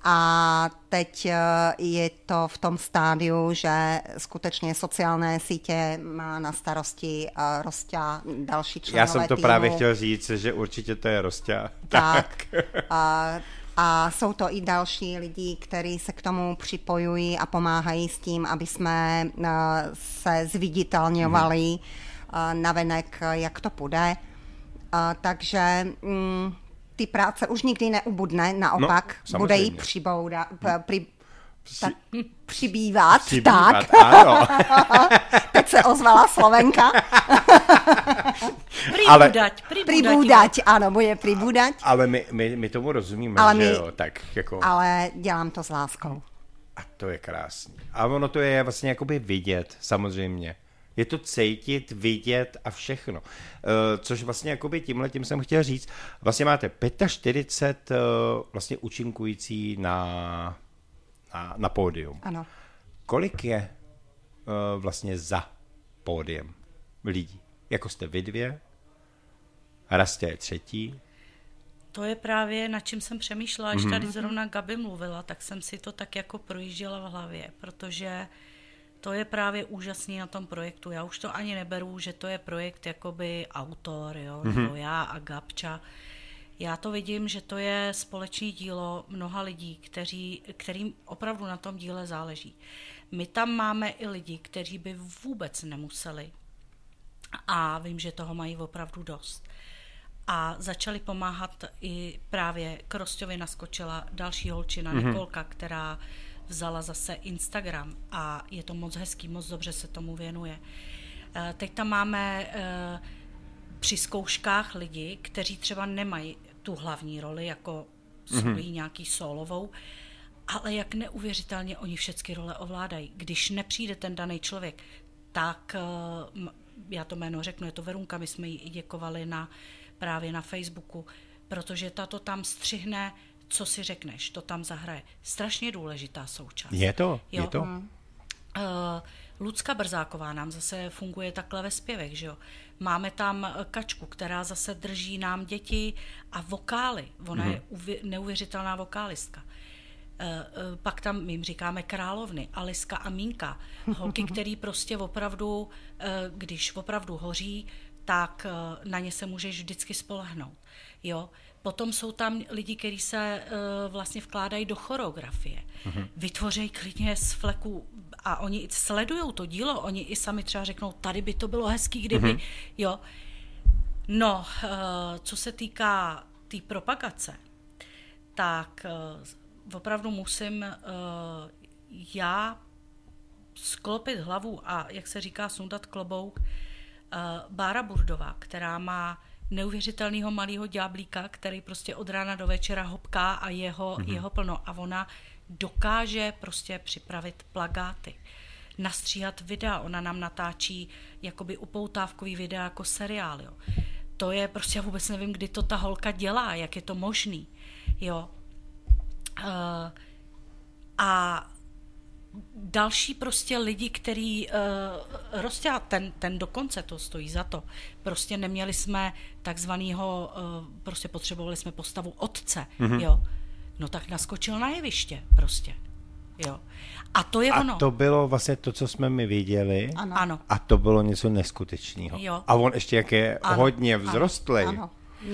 a teď eh, je to v tom stádiu, že skutečně sociální sítě má na starosti eh, Rostia, další členové já jsem to týmu. právě chtěl říct, že určitě to je Rostě. Tak. A, a jsou to i další lidi, kteří se k tomu připojují a pomáhají s tím, aby jsme eh, se zviditelňovali eh, navenek, jak to půjde. A, takže mm, ty práce už nikdy neubudne, naopak, No, bude jí přibouda, p- při, tak, přibývat, Přibývat, tak. ano. Teď se ozvala Slovenka. Ale- Pribúdať, pribúdať. Ano, bude pribúdať, Ale my, my, my tomu rozumíme, Ale že my- jo, tak jako... ale dělám to s láskou. A to je krásný. A ono to je vlastně jakoby vidět, samozřejmě. Je to cítit, vidět a všechno. Uh, což vlastně jakoby tímhle tím jsem chtěl říct. Vlastně máte 45 uh, vlastně účinkující na, na, na pódium. Ano. Kolik je uh, vlastně za pódiem lidí? Jako jste vy dvě? Rastě je třetí. To je právě na čím jsem přemýšlela, až tady zrovna Gabi mluvila, tak jsem si to tak jako projížděla v hlavě, protože to je právě úžasný na tom projektu. Já už to ani neberu, že to je projekt jakoby autor, jo, nebo já a Gabča. Já to vidím, že to je společné dílo mnoha lidí, kteří, kterým opravdu na tom díle záleží. My tam máme i lidi, kteří by vůbec nemuseli. A vím, že toho mají opravdu dost. A začali pomáhat i právě k Rosťovi naskočila další holčina, mm-hmm. Nikolka, která vzala zase Instagram a je to moc hezký, moc dobře se tomu věnuje. Eh, Teď tam máme eh, při zkouškách lidi, kteří třeba nemají tu hlavní roli jako mm-hmm. nějaký solovou, ale jak neuvěřitelně oni všechny role ovládají. Když nepřijde ten daný člověk, tak eh, já to jméno řeknu, je to Verunka, my jsme jí i děkovali na, právě na Facebooku, protože ta to tam střihne, co si řekneš, to tam zahraje. Strašně důležitá součást. Je to, je Jo. to. Uh, Lucka Brzáková nám zase funguje takhle ve zpěvech, že jo. Máme tam eh, Kačku, která zase drží nám děti a vokály. Ona je uvě- neuvěřitelná vokálistka. Eh, Pak tam my jim říkáme královny, Aliska a Mínka. Holky, který prostě opravdu, když opravdu hoří, tak na ně se můžeš vždycky spolehnout. Jo? Potom jsou tam lidi, kteří se eh, vlastně vkládají do choreografie. Vytvořejí klidně z fleku a oni i sledují to dílo, oni i sami třeba řeknou, tady by to bylo hezký, kdyby, jo. No, eh, co se týká té tý propagace, tak eh, opravdu musím eh, já sklopit hlavu a, jak se říká, sundat klobouk. Eh, Bára Burdová, která má neuvěřitelného malého ďáblíka, který prostě od rána do večera hopká a jeho, mm-hmm. jeho plno. A ona dokáže prostě připravit plagáty, nastříhat videa. Ona nám natáčí jakoby upoutávkový videa jako seriál. Jo. To je prostě, já vůbec nevím, kdy to ta holka dělá, jak je to možný. Jo. Uh, a další prostě lidi, který uh, prostě a ten, ten dokonce to stojí za to. Prostě neměli jsme takzvanýho, uh, prostě potřebovali jsme postavu otce, mm-hmm. jo. No tak naskočil na jeviště prostě, jo. A to je A ono. to bylo vlastně to, co jsme my viděli. Ano. Ano. A to bylo něco neskutečného. Jo. A on ještě jak je Ano, hodně ano, vzrostlý. Ano.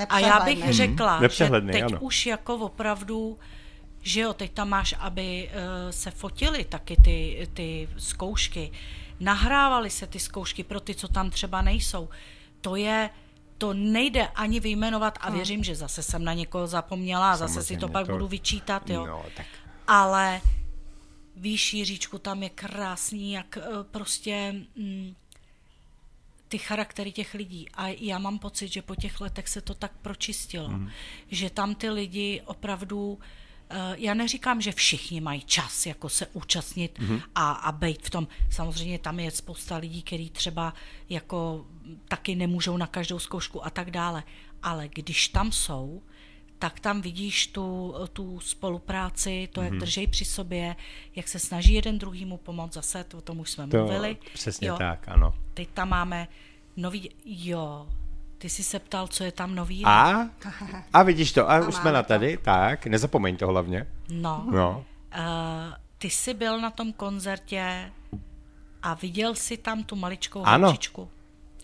A já bych řekla, že Nepřehledný, teď ano. už jako opravdu, že jo, teď tam máš, aby uh, se fotily taky ty, ty zkoušky, nahrávaly se ty zkoušky pro ty, co tam třeba nejsou. To je, to nejde ani vyjmenovat a věřím, že zase jsem na někoho zapomněla a zase si to pak to- budu vyčítat, jo. No, tak Ale víš, Jiříčku, tam je krásný, jak eh, prostě mm, ty charaktery těch lidí. A já mám pocit, že po těch letech se to tak pročistilo, mm. že tam ty lidi opravdu eh, já neříkám, že všichni mají čas jako se účastnit mm-hmm. a, a být v tom. Samozřejmě tam je spousta lidí, kteří třeba jako taky nemůžou na každou zkoušku a tak dále. Ale když tam jsou, tak tam vidíš tu, tu spolupráci, to, jak držej při sobě, jak se snaží jeden druhýmu pomoct, zase to, o tom už jsme to mluvili. přesně jo. tak, ano. Teď tam máme nový, jo, ty jsi se ptal, co je tam nový. A? A vidíš to, a už jsme máme na to. tady, tak, nezapomeň to hlavně. No, No. Uh, ty jsi byl na tom koncertě a viděl jsi tam tu maličkou Ano. holčičku.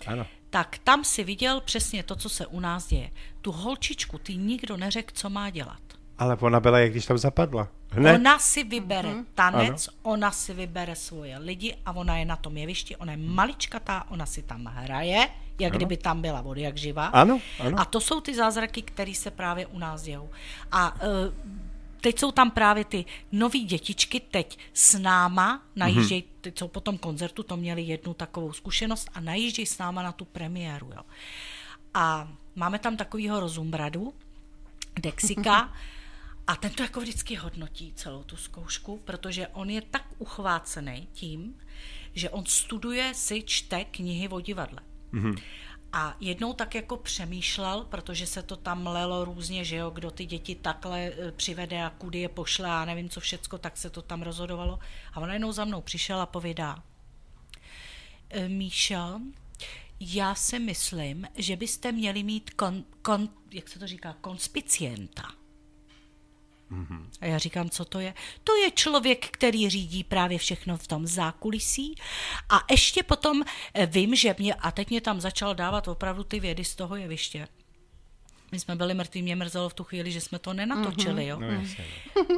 Ano. Tak tam si viděl přesně to, co se u nás děje. Tu holčičku ty nikdo neřekl, co má dělat. Ale ona byla, jak když tam zapadla. Hned. Ona si vybere Mhm. tanec, ona si vybere svoje lidi a ona je na tom jevišti, ona je maličkatá, ona si tam hraje, jak kdyby tam byla vody, jak živá. Ano, ano. A to jsou ty zázraky, které se právě u nás dějou. A uh, teď jsou tam právě ty nový dětičky, teď s náma najíždějí, Mhm. teď jsou po tom koncertu, to měli jednu takovou zkušenost a najíždějí s náma na tu premiéru. Jo. A máme tam takovýho rozumbradu, Dexika, a ten to jako vždycky hodnotí celou tu zkoušku, protože on je tak uchvácený tím, že on studuje si, čte knihy o divadle. Mm-hmm. A jednou tak jako přemýšlel, protože se to tam lelo různě, že jo, kdo ty děti takhle eh, přivede a kudy je pošle a nevím co všecko, tak se to tam rozhodovalo. A on jednou za mnou přišel a povídá, "E, Míša, já si myslím, že byste měli mít kon, kon, jak se to říká, konspicienta. A já říkám, co to je? To je člověk, který řídí právě všechno v tom zákulisí. A ještě potom eh, vím, že mě, a teď mě tam začal dávat opravdu ty vědy z toho jeviště. My jsme byli mrtví, mě mrzelo v tu chvíli, že jsme to nenatočili. Jo? No, jasně,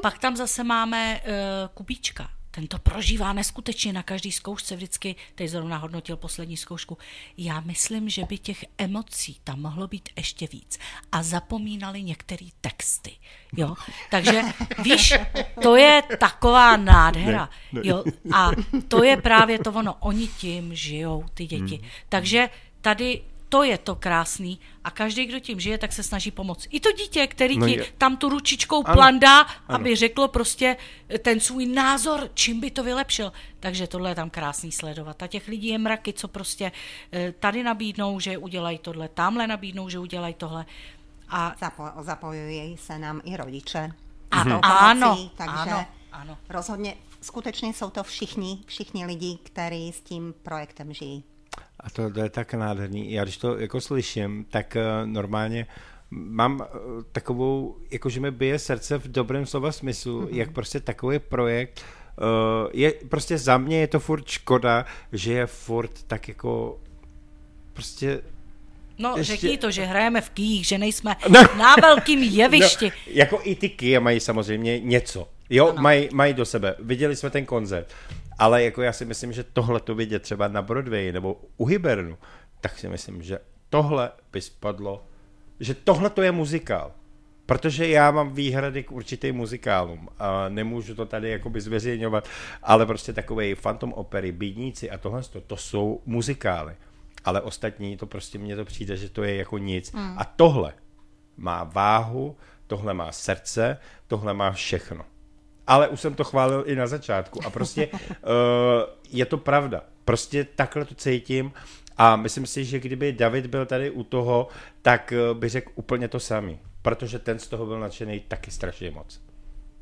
Pak tam zase máme uh, Kubíčka, ten to prožívá neskutečně na každý zkoušce vždycky, teď zrovna hodnotil poslední zkoušku. Já myslím, že by těch emocí tam mohlo být ještě víc. A zapomínali některé texty. Jo? Takže víš, to je taková nádhera. Jo? A to je právě to ono. Oni tím žijou, ty děti. Hmm. Takže tady to je to krásný a každý, kdo tím žije, tak se snaží pomoct. I to dítě, který No ti je- tam tu ručičkou Ano, plandá, ano. aby řeklo prostě ten svůj názor, čím by to vylepšil. Takže tohle je tam krásný sledovat. A těch lidí je mraky, co prostě eh, tady nabídnou, že udělají tohle, tamhle nabídnou, že udělají tohle. A Zapo- zapojují se nám i rodiče. A- tou ano, takže ano, ano. rozhodně skutečně jsou to všichni, všichni lidi, kteří s tím projektem žijí. A to, to je tak nádherný. Já když to jako slyším, tak uh, normálně mám uh, takovou, jako že mi bije srdce v dobrém slova smyslu, mm-hmm. jak prostě takový projekt uh, je, prostě za mě je to furt škoda, že je furt tak jako prostě no, Ještě- řekni to, že hrajeme v kýjích, že nejsme No. na velkým jevišti. No, jako i ty Kia mají samozřejmě něco. Jo, mají, mají do sebe. Viděli jsme ten koncert. Ale jako já si myslím, že tohle to vidět třeba na Broadway nebo u Hibernu, tak si myslím, že tohle by spadlo, že tohle to je muzikál. Protože já mám výhrady k určitým muzikálům a nemůžu to tady jakoby zveřejňovat, ale prostě takové Phantom opery, Bídníci a tohle, to, to jsou muzikály. Ale ostatní, to prostě mně to přijde, že to je jako nic. A tohle má váhu, tohle má srdce, tohle má všechno. Ale už jsem to chválil i na začátku a prostě uh, je to pravda. Prostě takhle to cítím a myslím si, že kdyby David byl tady u toho, tak eh, by řekl úplně to samý. Protože ten z toho byl nadšený taky strašně moc.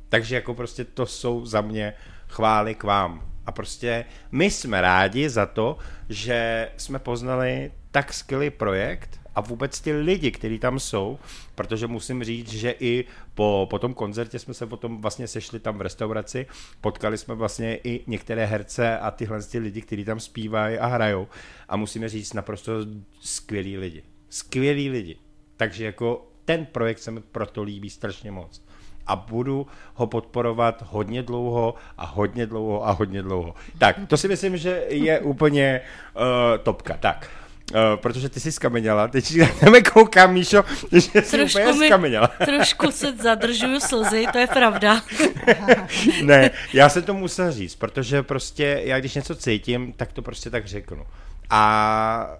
Takže jako prostě to jsou za mě chvály k vám. A prostě my jsme rádi za to, že jsme poznali tak skvělý projekt a vůbec ty lidi, kteří tam jsou, protože musím říct, že i po, po tom koncertě jsme se potom vlastně sešli tam v restauraci, potkali jsme vlastně i některé herce a tyhle ty lidi, kteří tam zpívají a hrajou a musíme říct naprosto skvělí lidi. Skvělí lidi. Takže jako ten projekt se mi proto líbí strašně moc a budu ho podporovat hodně dlouho a hodně dlouho a hodně dlouho. Tak, to si myslím, že je úplně uh, topka. Tak, uh, protože ty jsi skameněla, teď na tebe koukám, Míšo, že jsi Trošku, úplně mi, skameněla. trošku se zadržuju slzy, to je pravda. ne, já jsem to musel říct, protože prostě já když něco cítím, tak to prostě tak řeknu. A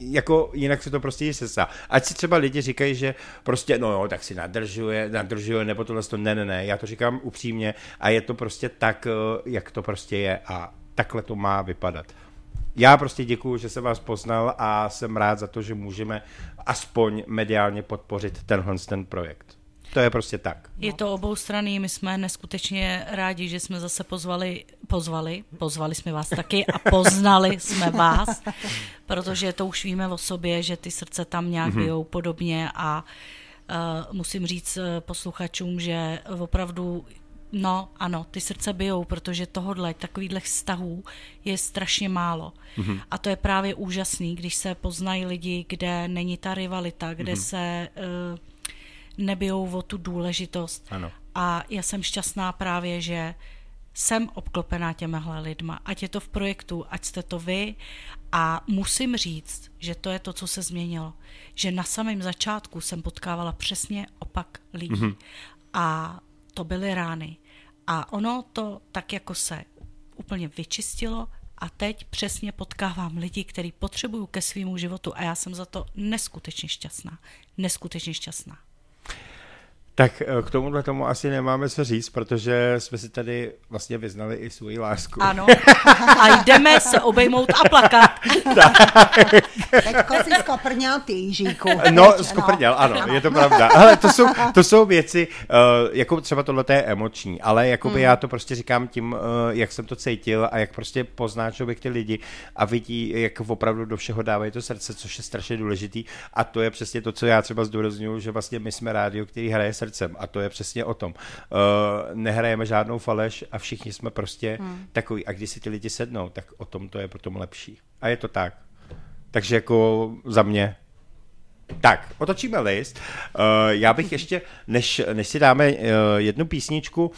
jako jinak se to prostě jí sesá. Ať si třeba lidi říkají, že prostě, no jo, tak si nadržuje, nadržuje, nebo tohle to, ne, ne, ne, já to říkám upřímně a je to prostě tak, eh, jak to prostě je a takhle to má vypadat. Já prostě děkuju, že jsem vás poznal a jsem rád za to, že můžeme aspoň mediálně podpořit tenhle ten projekt. To je prostě tak. Je to obou strany, my jsme neskutečně rádi, že jsme zase pozvali, pozvali, pozvali jsme vás taky a poznali jsme vás, protože to už víme o sobě, že ty srdce tam nějak Mhm. bijou podobně a uh, musím říct uh, posluchačům, že opravdu No, ano, ty srdce bijou, protože tohodle, takovýchhle vztahů je strašně málo. Mm-hmm. A to je právě úžasný, když se poznají lidi, kde není ta rivalita, kde mm-hmm. se uh, nebijou o tu důležitost. Ano. A já jsem šťastná právě, že jsem obklopená těmihle lidma. Ať je to v projektu, ať jste to vy. A musím říct, že to je to, co se změnilo. Že na samém začátku jsem potkávala přesně opak lidí. Mm-hmm. A to byly rány. A ono to tak jako se úplně vyčistilo a teď přesně potkávám lidi, který potřebují ke svýmu životu a já jsem za to neskutečně šťastná. Neskutečně šťastná. Tak eh, k tomuhle tomu asi nemáme co říct, protože jsme si tady vlastně vyznali i svoji lásku. Ano. A jdeme se obejmout a plakat. Teďko si skoprňal ty, Jižíku. No, Teď, skoprněl, ano, je to pravda. Ale to jsou, to jsou věci, uh, jako třeba tohle je emoční, ale jakoby hmm. já to prostě říkám tím, jak jsem to cítil a jak prostě pozná člověk ty lidi a vidí, jak opravdu do všeho dávají to srdce, což je strašně důležitý a to je přesně to, co já třeba zdůraznuju, že vlastně my jsme rádio, který hraje srdcem a to je přesně o tom. Uh, nehrajeme žádnou faleš a všichni jsme prostě hmm. takový a když si ty lidi sednou, tak o tom to je potom lepší. A je to tak. Takže jako za mě Tak, otočíme list. Uh, já bych ještě, než, než si dáme uh, jednu písničku, uh,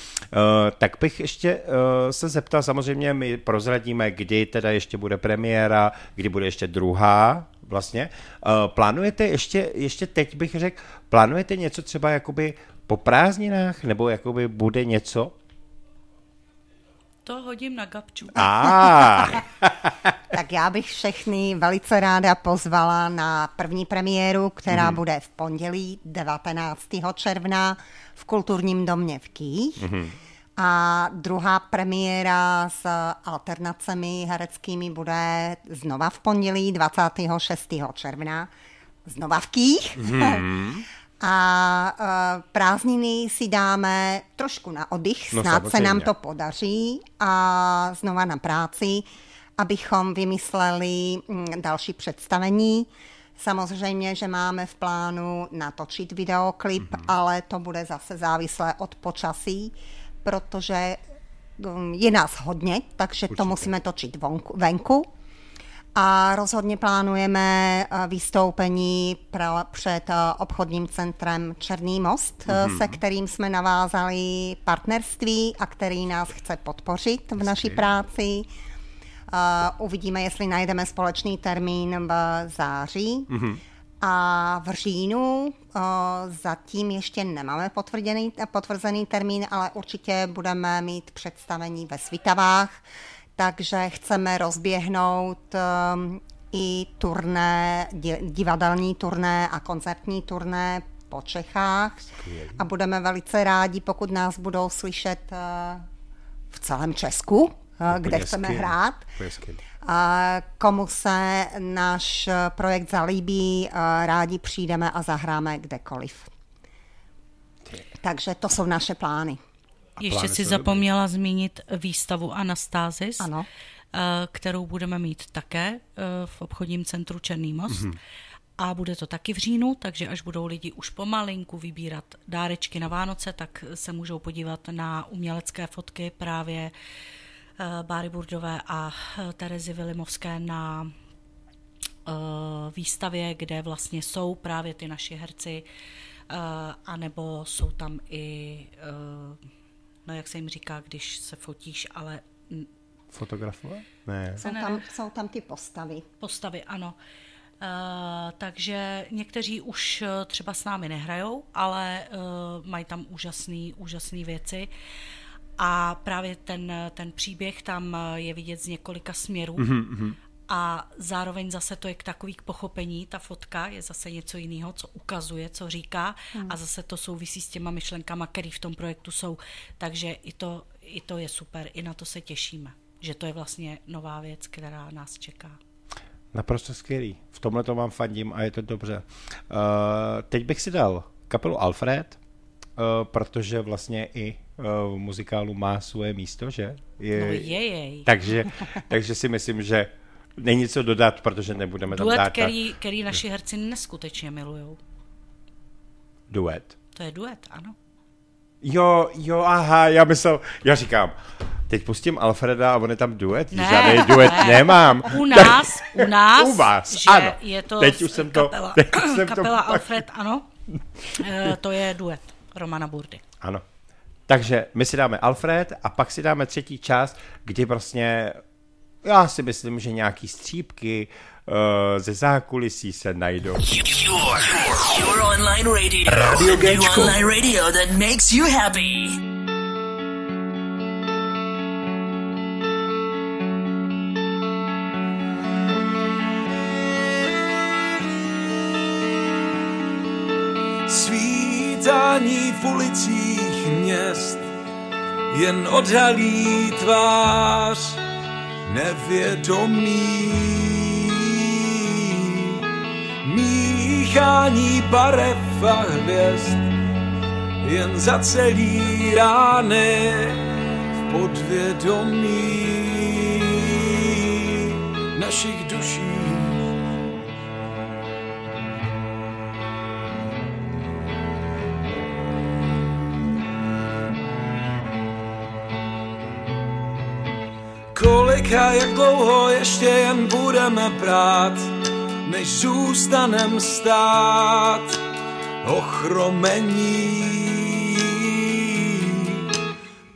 tak bych ještě se zeptal, samozřejmě my prozradíme, kdy teda ještě bude premiéra, kdy bude ještě druhá vlastně. Uh, plánujete ještě, ještě teď bych řekl, plánujete něco třeba jakoby po prázdninách, nebo jakoby bude něco? To hodím na Gabču. Ah. Tak já bych všechny velice ráda pozvala na první premiéru, která mm. bude v pondělí 19. června v Kulturním domě v Kých. Mm. A druhá premiéra s alternacemi hereckými bude znova v pondělí 26. června, znova v Kých. Mm. A uh, prázdniny si dáme trošku na oddych, No, snad se nám to podaří a znova na práci, abychom vymysleli mm, další představení. Samozřejmě, že máme v plánu natočit videoklip, mm-hmm. ale to bude zase závislé od počasí, protože mm, je nás hodně, takže Určitě. to musíme točit vonku, venku. A rozhodně plánujeme eh, vystoupení pra- před eh, obchodním centrem Černý most, mm-hmm. se kterým jsme navázali partnerství a který nás chce podpořit v naší práci. Uvidíme, jestli najdeme společný termín v září. Mm-hmm. A v říjnu uh, zatím ještě nemáme potvrzený, potvrzený termín, ale určitě budeme mít představení ve Svitavách, takže chceme rozběhnout um, i turné, di- divadelní turné a koncertní turné po Čechách. A budeme velice rádi, pokud nás budou slyšet v celém Česku, uh, kde chceme hrát. A komu se náš projekt zalíbí, a rádi přijdeme a zahráme kdekoliv. Takže to jsou naše plány. Ještě plány si zapomněla zmínit výstavu Anastázis, Ano. eh, kterou budeme mít také eh, v obchodním centru Černý most. Mhm. A bude to taky v říjnu, takže až budou lidi už pomalinku vybírat dárečky na Vánoce, tak se můžou podívat na umělecké fotky právě eh, Báry Burdové a eh, Terezy Vilimovské na eh, výstavě, kde vlastně jsou právě ty naši herci, eh, anebo jsou tam i, eh, no jak se jim říká, když se fotíš, ale Fotografové? Ne. Jsou tam, jsou tam ty postavy. postavy, ano. Uh, takže někteří už eh, třeba s námi nehrajou, ale uh, mají tam úžasné úžasný věci. A právě ten, ten příběh tam eh, je vidět z několika směrů. Mm-hmm. A zároveň zase to je k takový k pochopení, ta fotka je zase něco jiného, co ukazuje, co říká a zase to souvisí s těma myšlenkama, které v tom projektu jsou. Takže i to, i to je super, i na to se těšíme, že to je vlastně nová věc, která nás čeká. Naprosto skvělý. V tomhle to vám fandím a je to dobře. Uh, teď bych si dal kapelu Alfred, protože vlastně i uh, v muzikálu má svoje místo, že? Je, No jejej. takže, takže si myslím, že není co dodat, protože nebudeme tam Duet, dát který, který naši herci neskutečně milujou. duet. To je duet, ano. Jo, jo, aha, já myslel, já říkám, teď pustím Alfreda a on je tam duet? Ne, Žádný duet ne. nemám. U nás, u nás, U vás, že ano. je to Teď už jsem to- kapela, teď už jsem to kapela pak- Alfred, ano. Eh, to je duet Romana Burdy. Ano. Takže my si dáme Alfred a pak si dáme třetí část, kdy vlastně já si myslím, že nějaký střípky uh, ze zákulisí se najdou. Your online radio. Radio online radio that makes you happy. Svítání v ulicích měst jen odhalí tvář nevědomí. Míchání barev a hvězd jen zacelí rány v podvědomí našich duší. Kolik jak dlouho ještě jen budeme brát než zůstanem stát ochromení.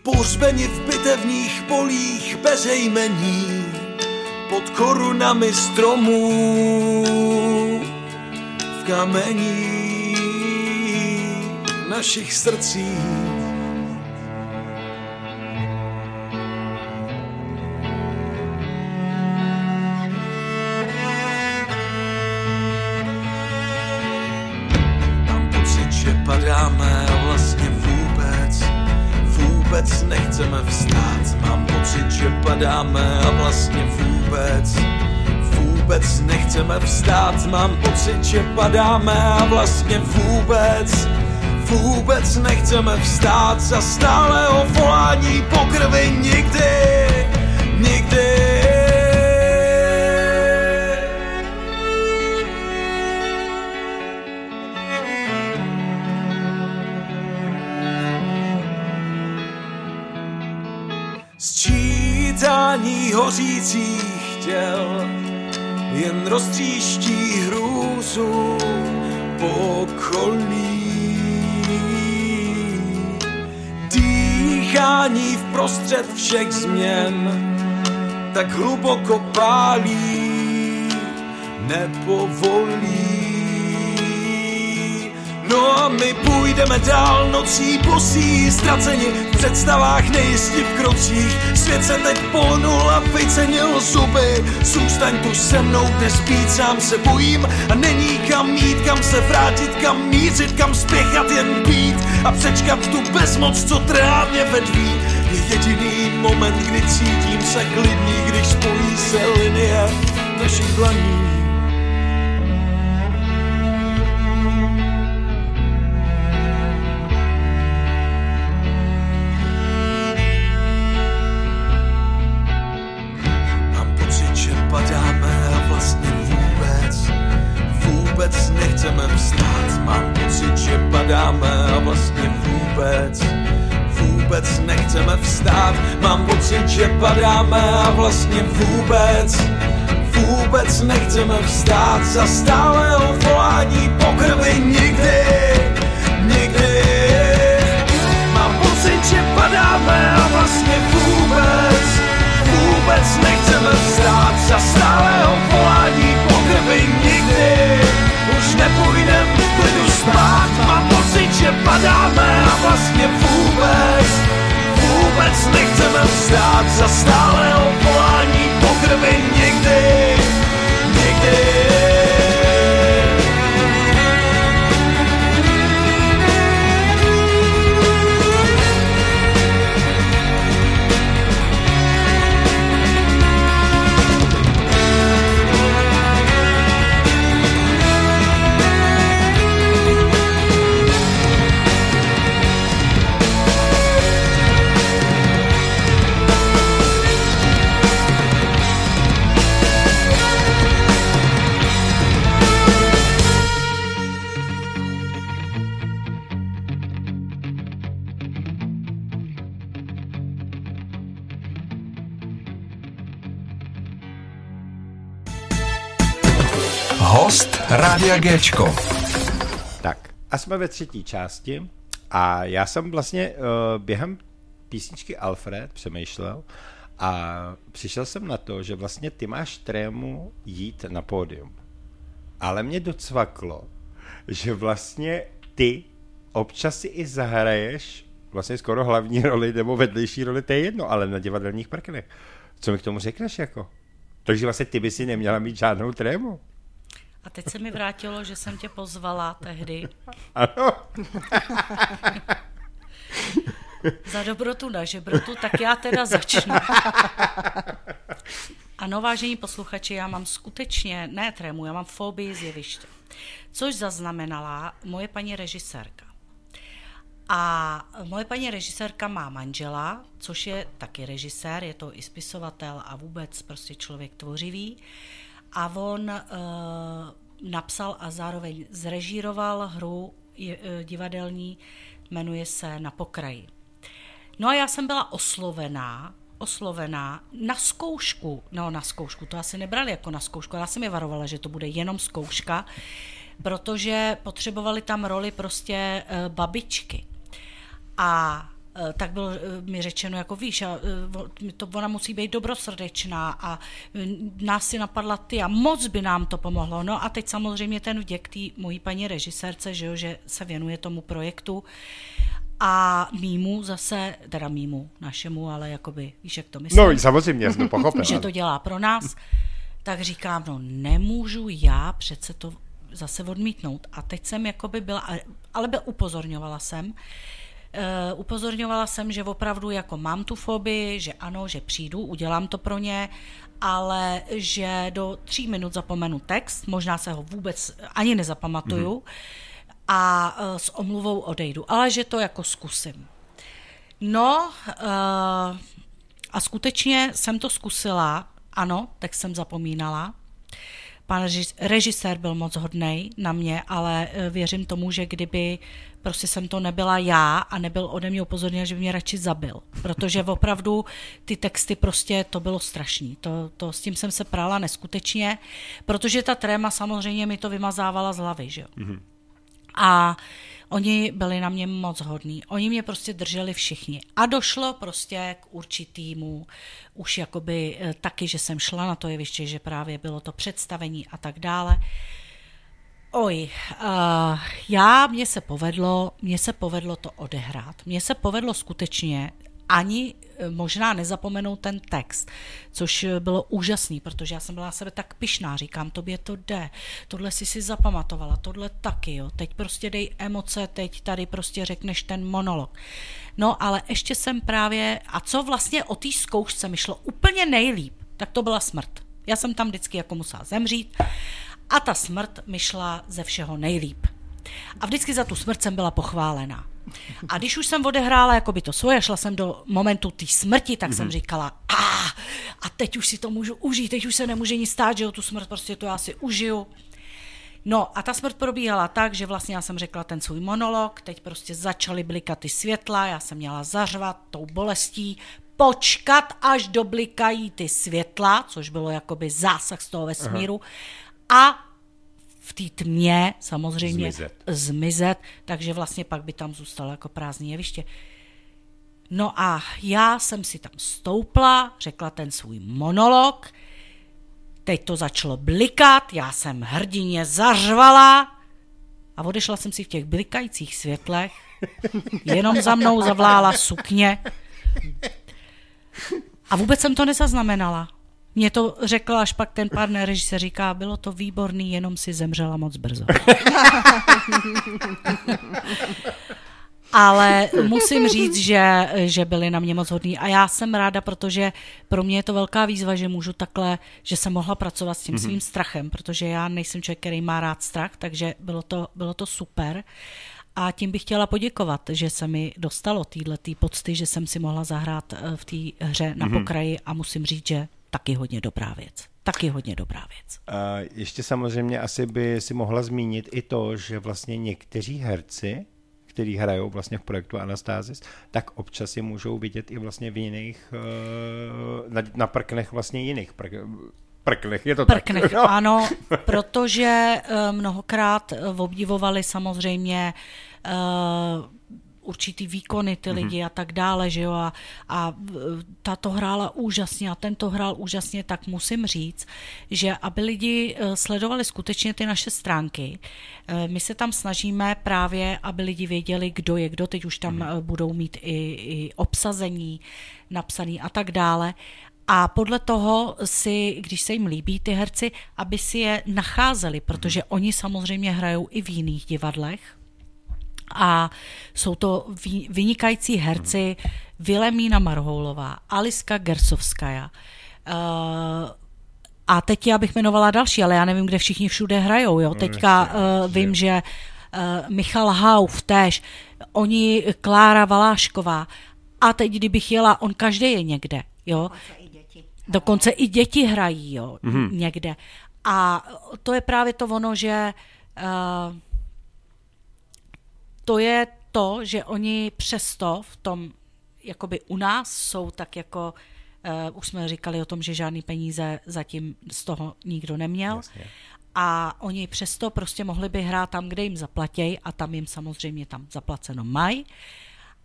Pohřbeni v bitevních polích bez jmení, pod korunami stromů, v kamení našich srdcích. Pocit, že padáme a vlastně vůbec, vůbec nechceme vstát. Mám pocit, že padáme a vlastně vůbec, vůbec nechceme vstát. Za stálého volání po krvi nikdy, nikdy. Sčítání hořících těl jen roztříští hrůzu po okolí. Dýchání v prostřed všech změn tak hluboko pálí, nepovolí. No a my půjdeme dál nocí bosí, ztraceni v představách nejistí v krocích. Svět se teď polnul a vycenil zuby. Zůstaň tu se mnou, dnes být sám se bojím a není kam mít, kam se vrátit, kam mířit, kam spěchat, jen být a přečkat tu bezmoc, co trhá mě vedví. Je jediný moment, kdy cítím se klidný, když spojí se linie našich dlaní. Vůbec, vůbec nechceme vstát. Mám pocit, že padáme a vlastně vůbec, vůbec nechceme vstát. Za stálého volání po krvi nikdy, nikdy. Mám pocit, že padáme a vlastně vůbec, vůbec nechceme vstát za stálého volání po krvi nikdy. Už nepůjdem v klidu spát, mám pocit, že padáme a vlastně vůbec, vůbec nechceme vstát za stálého volání po krvi nikdy, nikdy. Rádia Géčko. Tak, a jsme ve třetí části a já jsem vlastně uh, během písničky Alfred přemýšlel a přišel jsem na to, že vlastně ty máš trému jít na pódium. Ale mě docvaklo, že vlastně ty občas si i zahraješ vlastně skoro hlavní roli nebo vedlejší roli, to je jedno, ale na divadelních prkenech. Co mi k tomu řekneš jako? Takže vlastně ty by si neměla mít žádnou trému. A teď se mi vrátilo, že jsem tě pozvala tehdy. Ano. Za dobrotu na žebrotu, tak já teda začnu. Ano, vážení posluchači, já mám skutečně, ne trému, já mám fobii z jeviště. Což zaznamenala moje paní režisérka. A moje paní režisérka má manžela, což je taky režisér, je to i spisovatel a vůbec prostě člověk tvořivý. A on uh, napsal a zároveň zrežíroval hru je, uh, divadelní, jmenuje se Na pokraji. No a já jsem byla oslovená oslovená na zkoušku, no na zkoušku, to asi nebrali jako na zkoušku, já jsem je varovala, že to bude jenom zkouška, protože potřebovali tam roli prostě eh, babičky. A eh, tak bylo eh, mi řečeno, jako víš, a, eh, to ona musí být dobrosrdečná a eh, nás si napadla ty a moc by nám to pomohlo. No a teď samozřejmě ten vděk té mojí paní režisérce, že, jo, že se věnuje tomu projektu a mýmu zase, teda mýmu, našemu, ale jakoby, víš, jak to myslím? No, samozřejmě, jsem to pochopil. že to dělá pro nás, tak říkám, no nemůžu já přece to zase odmítnout. A teď jsem jakoby byla, ale byl, upozorňovala jsem, Uh, upozorňovala jsem, že opravdu jako mám tu fobii, že ano, že přijdu, udělám to pro ně, ale že do tří minut zapomenu text, možná se ho vůbec ani nezapamatuju mm-hmm. a uh, s omluvou odejdu, ale že to jako zkusím. No uh, a skutečně jsem to zkusila, ano, tak jsem zapomínala. Pan režis- režisér byl moc hodnej na mě, ale eh, věřím tomu, že kdyby prostě jsem to nebyla já a nebyl ode mě upozorněn, že by mě radši zabil. Protože opravdu ty texty prostě, to bylo strašný. To, to, s tím jsem se prala neskutečně, protože ta tréma samozřejmě mi to vymazávala z hlavy, že jo. Mm-hmm. A oni byli na mě moc hodní. Oni mě prostě drželi všichni. A došlo prostě k určitýmu, už jakoby eh, taky, že jsem šla na to jeviště, že právě bylo to představení a tak dále. Oj, uh, já, mně se povedlo, mně se povedlo to odehrát. Mně se povedlo skutečně ani eh, možná nezapomenout ten text, což eh, bylo úžasný, protože já jsem byla sebe tak pyšná, říkám, tobě to jde, tohle si si zapamatovala, tohle taky, jo, teď prostě dej emoce, teď tady prostě řekneš ten monolog. No ale ještě jsem právě, a co vlastně o té zkoušce mi šlo úplně nejlíp, tak to byla smrt. Já jsem tam vždycky jako musela zemřít a ta smrt mi šla ze všeho nejlíp. A vždycky za tu smrt jsem byla pochválená. A když už jsem odehrála jako by to svoje, šla jsem do momentu té smrti, tak mm-hmm. jsem říkala, a, a teď už si to můžu užít, teď už se nemůže nic stát, že jo, tu smrt prostě to já si užiju. No a ta smrt probíhala tak, že vlastně já jsem řekla ten svůj monolog, teď prostě začaly blikat ty světla, já jsem měla zařvat tou bolestí, počkat, až doblikají ty světla, což bylo jakoby zásah z toho vesmíru, Aha. A v té tmě samozřejmě Zmizet. zmizet, takže vlastně pak by tam zůstalo jako prázdné jeviště. No a já jsem si tam stoupla, řekla ten svůj monolog, teď to začalo blikat, já jsem hrdině zařvala a odešla jsem si v těch blikajících světlech, jenom za mnou zavlála sukně a vůbec jsem to nezaznamenala. Mě to řekl až pak ten pán režisér říká, bylo to výborný, jenom si zemřela moc brzo. Ale musím říct, že, že byli na mě moc hodní a já jsem ráda, protože pro mě je to velká výzva, že můžu takhle, že jsem mohla pracovat s tím mm-hmm. svým strachem, protože já nejsem člověk, který má rád strach, takže bylo to, bylo to super. A tím bych chtěla poděkovat, že se mi dostalo týhle tý pocty, že jsem si mohla zahrát eh, v té hře na mm-hmm. pokraji a musím říct, že taky hodně dobrá věc. Taky hodně dobrá věc. A ještě samozřejmě asi by si mohla zmínit i to, že vlastně někteří herci, kteří hrajou vlastně v projektu Anastázis, tak občas je můžou vidět i vlastně v jiných, eh, na, na prknech vlastně jiných prk, prknech, je to Prknech, tak? No. ano, protože uh, mnohokrát uh, obdivovali samozřejmě určitý výkony ty lidi mm-hmm. a tak dále, že jo, a, a ta to hrála úžasně a ten to hrál úžasně, tak musím říct, že aby lidi eh, sledovali skutečně ty naše stránky, eh, my se tam snažíme právě, aby lidi věděli, kdo je kdo, teď už tam mm-hmm. budou mít i, i obsazení napsaný a tak dále, a podle toho si, když se jim líbí ty herci, aby si je nacházeli, protože oni samozřejmě hrajou i v jiných divadlech, a jsou to vy- vynikající herci Vilemína Marhoulová, Aliska Gersovskaja. Uh, a teď já bych jmenovala další, ale já nevím, kde všichni všude hrajou. Jo. Teďka uh, vím, že uh, Michal Hauf též, oni Klára Valášková. A teď, kdybych jela, on každý je někde. Jo. Dokonce i děti hrají jo, mm-hmm. někde. A to je právě to ono, že uh, to je to, že oni přesto v tom, jakoby u nás jsou tak jako Uh, už jsme říkali o tom, že žádný peníze zatím z toho nikdo neměl. Jasně. A oni přesto prostě mohli by hrát tam, kde jim zaplatějí a tam jim samozřejmě tam zaplaceno mají.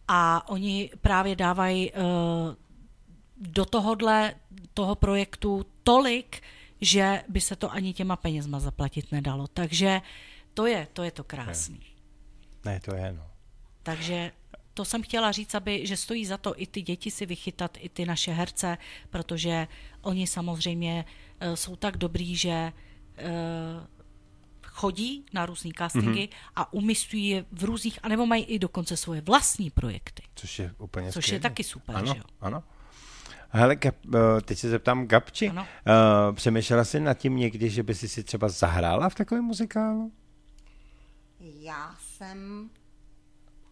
A oni právě dávají uh, do tohohle toho projektu tolik, že by se to ani těma penězma zaplatit nedalo. Takže to je, to je to krásný. Ne, to je, no. Takže to jsem chtěla říct, aby, že stojí za to i ty děti si vychytat, i ty naše herce, protože oni samozřejmě uh, jsou tak dobrý, že uh, chodí na různé castingy mm-hmm. a umistují je v různých, anebo mají i dokonce svoje vlastní projekty. Což je úplně Což skvělé. je taky super, ano, že jo? Ano, Hele, Gab, eh, teď se zeptám Gabči. Ano. Uh, přemýšlela jsi nad tím někdy, že by si si třeba zahrála v takovém muzikálu? Já jsem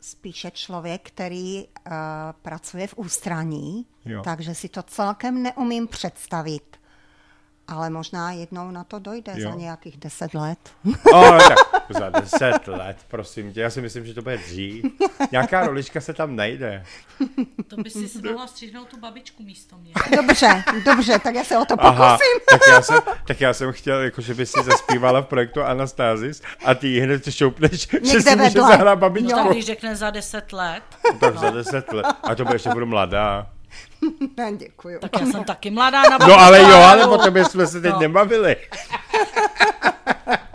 spíše člověk, který uh, pracuje v ústraní, Jo. takže si to celkem neumím představit. Ale možná jednou na to dojde Jo. za nějakých deset let. O, tak za deset let, prosím tě. Já si myslím, že to bude dřív. Nějaká rolička se tam najde. To by si mohla střihnout tu babičku místo mě. Dobře, dobře, tak já se o to Aha, pokusím. tak já, jsem, tak já jsem chtěl, jako, že by si zaspívala v projektu Anastázis a ty jí hned šoupneš, že si může zahrát babičku. No, tak když řekne za deset let, Tak za deset let. A to bude ještě budu mladá. Ne, děkuju. tak já jsem taky mladá na babičku. No ale jo, ale o tebe jsme se teď No. nebavili.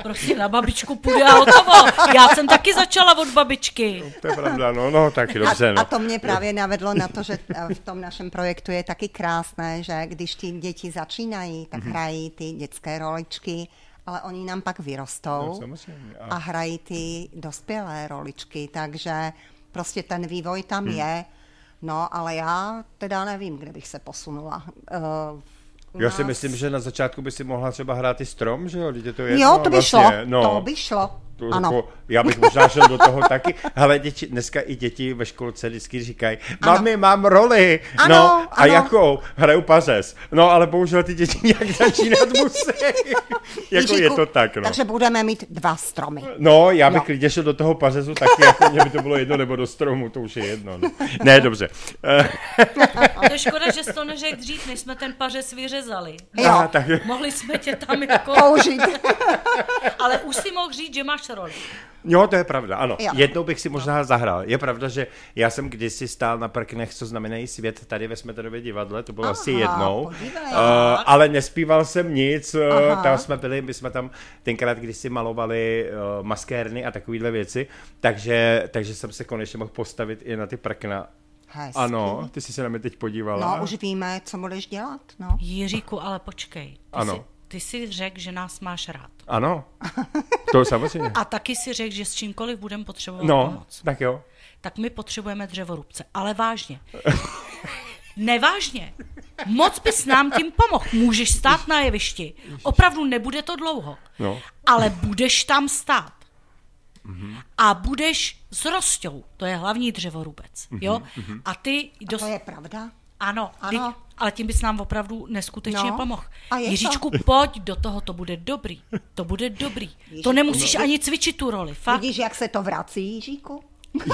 Prostě na babičku půjde a hotovo. Já jsem taky začala od babičky. To je pravda, no, no, taky dobře, A, no. a to mě právě navedlo na to, že eh, v tom našem projektu je taky krásné, že když ty děti začínají, tak Mhm. hrají ty dětské roličky, ale oni nám pak No, vyrostou samozřejmě. a hrají ty dospělé roličky, takže prostě ten vývoj tam Hmm. je. No, ale já teda nevím, kde bych se posunula. Uh, Já si myslím, že na začátku by si mohla třeba hrát i strom, že jo? Je to jedno, Jo, to by vlastně, šlo, no. to by šlo. To Ano. Jako, já bych možná šel do toho taky. Ale děti, dneska i děti ve školce vždycky říkají, mami, mám roli. Ano, no, a ano. jakou? Hraju pařez. No, ale bohužel ty děti nějak začínat musí. jako je Jiříku, to tak, no. Takže budeme mít dva stromy. No, já bych Jo. klidně šel do toho pařezu taky, jako mě by to bylo jedno, nebo do stromu, to už je jedno. No. Ne, dobře. To je škoda, že jsi to neřekl dřív, než jsme ten pařez vyřezali. Jo. aha, tak, Mohli jsme tě tam jako... Použít. Ale už si mohl říct, že máš roli. Jo, to je pravda, ano. Jo. Jednou bych si možná zahrál. Je pravda, že já jsem kdysi stál na prknech, co znamenají svět, tady ve Smetanově divadle, to bylo Aha, asi jednou. podívej. Uh, ale nespíval jsem nic, uh, Aha. tam jsme byli, my jsme tam tenkrát kdysi malovali uh, maskérny a takovéhle věci, takže, takže jsem se konečně mohl postavit i na ty prkna. Hezký. Ano, ty jsi se na mě teď podívala. No, už víme, co budeš dělat, no. Jiříku, ale počkej. Ty Ano. Si, ty si řekl, že nás máš rád. Ano, to samozřejmě. A taky si řekl, že s čímkoliv budeme potřebovat No, pomoc. tak jo. Tak my potřebujeme dřevorubce. Ale vážně. Nevážně. Moc bys nám tím pomohl. Můžeš stát na jevišti. Opravdu nebude to dlouho. No. Ale budeš tam stát. A budeš s Rostou. To je hlavní dřevorubec. Jo? A ty... To Dost... je pravda. Ano, Ano. ano. Ale tím bys nám opravdu neskutečně No, pomohl. je to. Jiříčku, pojď do toho, to bude dobrý. To bude dobrý. To nemusíš ani cvičit tu roli, fakt. Vidíš, jak se to vrací, Jiříku?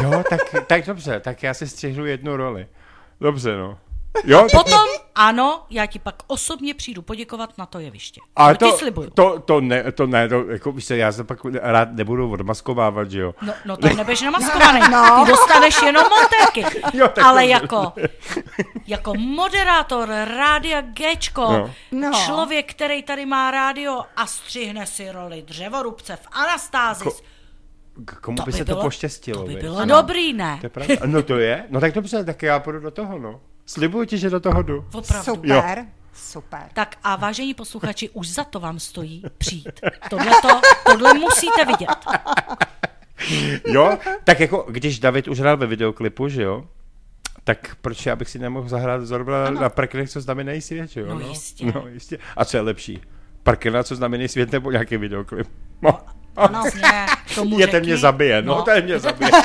Jo, tak, tak dobře, tak já si střihnu jednu roli. Dobře, no. Jo, Potom, ano, já ti pak osobně přijdu poděkovat na to jeviště. Ale to, ti to, slibuju. to, to, ne, to ne, to, jako, víš co, já se pak rád nebudu odmaskovávat, že jo. No, no to nebeš namaskovaný. No. Ty dostaneš jenom montérky. Jo, Ale dobře. jako, jako moderátor rádia Gčko, No. No. člověk, který tady má rádio a střihne si roli dřevorubce v Anastázis, Ko- K komu to by by se bylo, to poštěstilo, to by bylo dobrý, ne? To je pravda. No to je? No tak dobře, tak já půjdu do toho, no. Slibuju ti, že do toho jdu. Opravdu. Super, super. Tak a vážení posluchači, už za to vám stojí přijít. Tohle, to, tohle musíte vidět. Jo, tak jako, když David už hrál ve videoklipu, že jo, tak proč já bych si nemohl zahrát zrovna na prknech, co znamenají svět, že jo? No jistě. No jistě. A co je lepší? Prkna, co znamenají svět, nebo nějaký videoklip? No. Ano, ne, tomu Je ten mě zabije, no, No. ten mě zabije.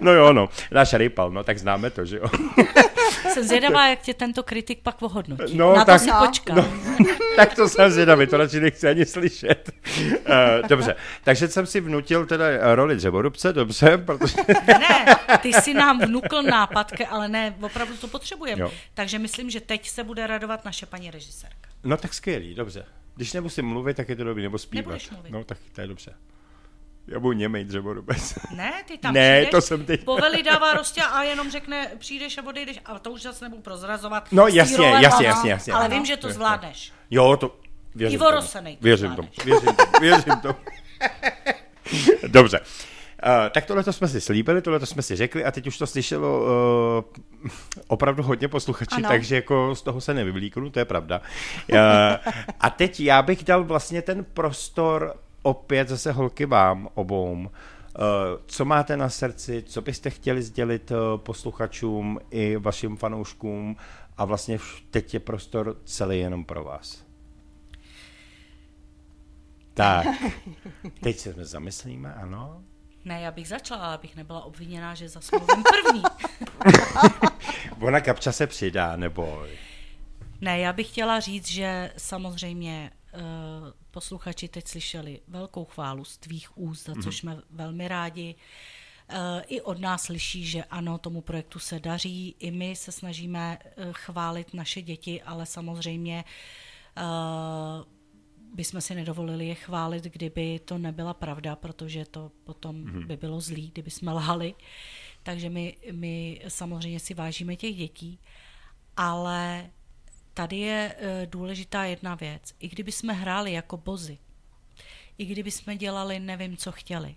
no jo, no, náš Rejpal, no tak známe to, že jo. Jsem zvědavá, jak tě tento kritik pak ohodnotí. No, Na tak- to si No. počkám. No, tak to jsem zvědavý, to radši nechci ani slyšet. Uh, dobře, takže jsem si vnutil teda roli dřevorubce, dobře, protože... Ne, ty si nám vnukl nápadky, ale ne, opravdu to potřebujeme. Takže myslím, že teď se bude radovat naše paní režisérka. No tak skvělý, dobře. Když nemusím mluvit, tak je to dobrý, nebo zpívat. No tak to je dobře. Já budu němej dřevorubec. Ne, ty tam Ne, přijdeš, to jsem teď- poveli dává rostě a jenom řekne, přijdeš a odejdeš, ale to už zase nebudu prozrazovat. No, jasně, jasně, no, jasně, jasně, Ale vím, že to Jasně. zvládneš. Jo, to... Věřím Ivo tomu. Rosenej to Věřím tomu, věřím tomu, věřím tomu. Dobře. Uh, tak tohle jsme si slíbili, tohle jsme si řekli a teď už to slyšelo uh, opravdu hodně posluchačů, Ano. takže jako z toho se nevyvlíknu, to je pravda. Uh, a teď já bych dal vlastně ten prostor opět zase holky vám obou. Uh, co máte na srdci, co byste chtěli sdělit uh, posluchačům i vašim fanouškům a vlastně teď je prostor celý jenom pro vás. Tak, teď se zamyslíme, ano. Ne, já bych začala, abych nebyla obviněná, že zasmluvím první. Ona kapča se přidá, nebo... Ne, já bych chtěla říct, že samozřejmě uh, posluchači teď slyšeli velkou chválu z tvých úst, za což jsme velmi rádi. Uh, I od nás slyší, že ano, tomu projektu se daří. I my se snažíme uh, chválit naše děti, ale samozřejmě uh, bychom si nedovolili je chválit, kdyby to nebyla pravda, protože to potom by bylo zlý, kdyby jsme lhali. Takže my, my samozřejmě si vážíme těch dětí, ale tady je eh, důležitá jedna věc. I kdyby jsme hráli jako bozy, i kdyby jsme dělali nevím, co chtěli,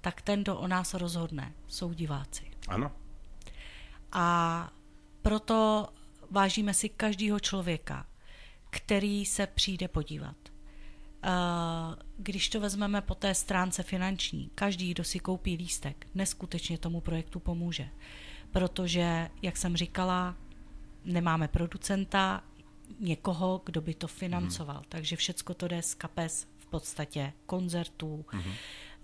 tak ten, kdo o nás rozhodne, jsou diváci. Ano. A proto vážíme si každého člověka, který se přijde podívat. Eh, Když to vezmeme po té stránce finanční, každý, kdo si koupí lístek, neskutečně tomu projektu pomůže. Protože, jak jsem říkala, nemáme producenta, někoho, kdo by to financoval. Takže všecko to jde z kapes v podstatě koncertů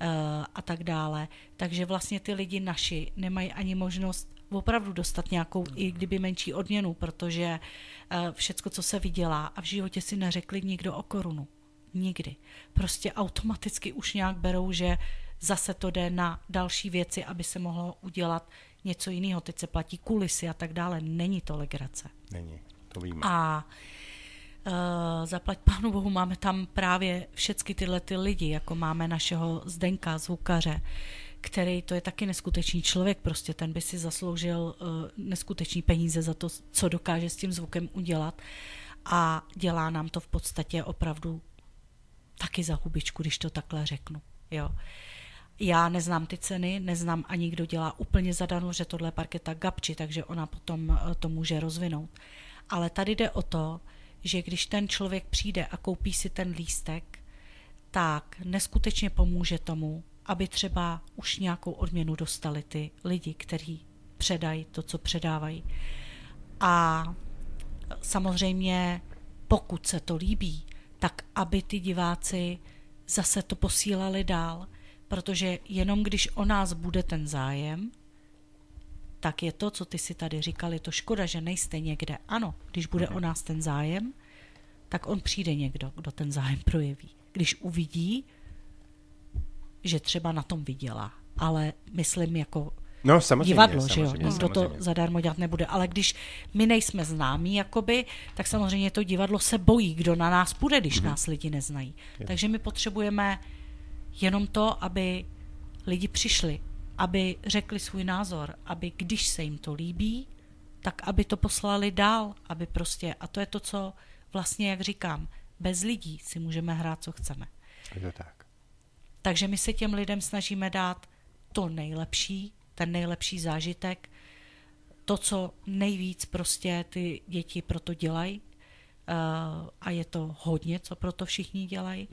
eh, a tak dále. Takže vlastně ty lidi naši nemají ani možnost opravdu dostat nějakou, i kdyby menší odměnu, protože eh, všecko, co se vydělá a v životě si neřekli nikdo o korunu. Nikdy. Prostě automaticky už nějak berou, že zase to jde na další věci, aby se mohlo udělat něco jiného. Teď se platí kulisy a tak dále. Není to legrace. Není, to víme. A uh, zaplať pánu bohu, máme tam právě všechny tyhle ty lidi, jako máme našeho Zdenka, zvukaře, který to je taky neskutečný člověk, prostě ten by si zasloužil uh, neskutečný peníze za to, co dokáže s tím zvukem udělat a dělá nám to v podstatě opravdu taky za hubičku, když to takhle řeknu. Jo. Já neznám ty ceny, neznám ani kdo dělá úplně zadarmo, že tohle je parketa Gabči, takže ona potom eh, to může rozvinout. Ale tady jde o to, že když ten člověk přijde a koupí si ten lístek, tak neskutečně pomůže tomu, aby třeba už nějakou odměnu dostali ty lidi, kteří předají to, co předávají. A samozřejmě, pokud se to líbí, tak aby ty diváci zase to posílali dál, protože jenom když o nás bude ten zájem, tak je to, co ty si tady říkal, je to škoda, že nejste někde. Ano, když bude o nás ten zájem, tak on přijde někdo, kdo ten zájem projeví. Když uvidí, že třeba na tom vydělá. Ale myslím jako No, samozřejmě, divadlo, že jo? samozřejmě, Nikdo to samozřejmě. zadarmo dělat nebude. Ale když my nejsme známí, jakoby, tak samozřejmě to divadlo se bojí, kdo na nás půjde, když Mhm. nás lidi neznají. Takže my potřebujeme jenom to, aby lidi přišli, aby řekli svůj názor, aby když se jim to líbí, tak aby to poslali dál, aby prostě, a to je to, co vlastně, jak říkám, bez lidí si můžeme hrát, co chceme. Je to tak. Takže my se těm lidem snažíme dát to nejlepší, ten nejlepší zážitek, to, co nejvíc prostě ty děti proto dělají eh, a je to hodně, co proto všichni dělají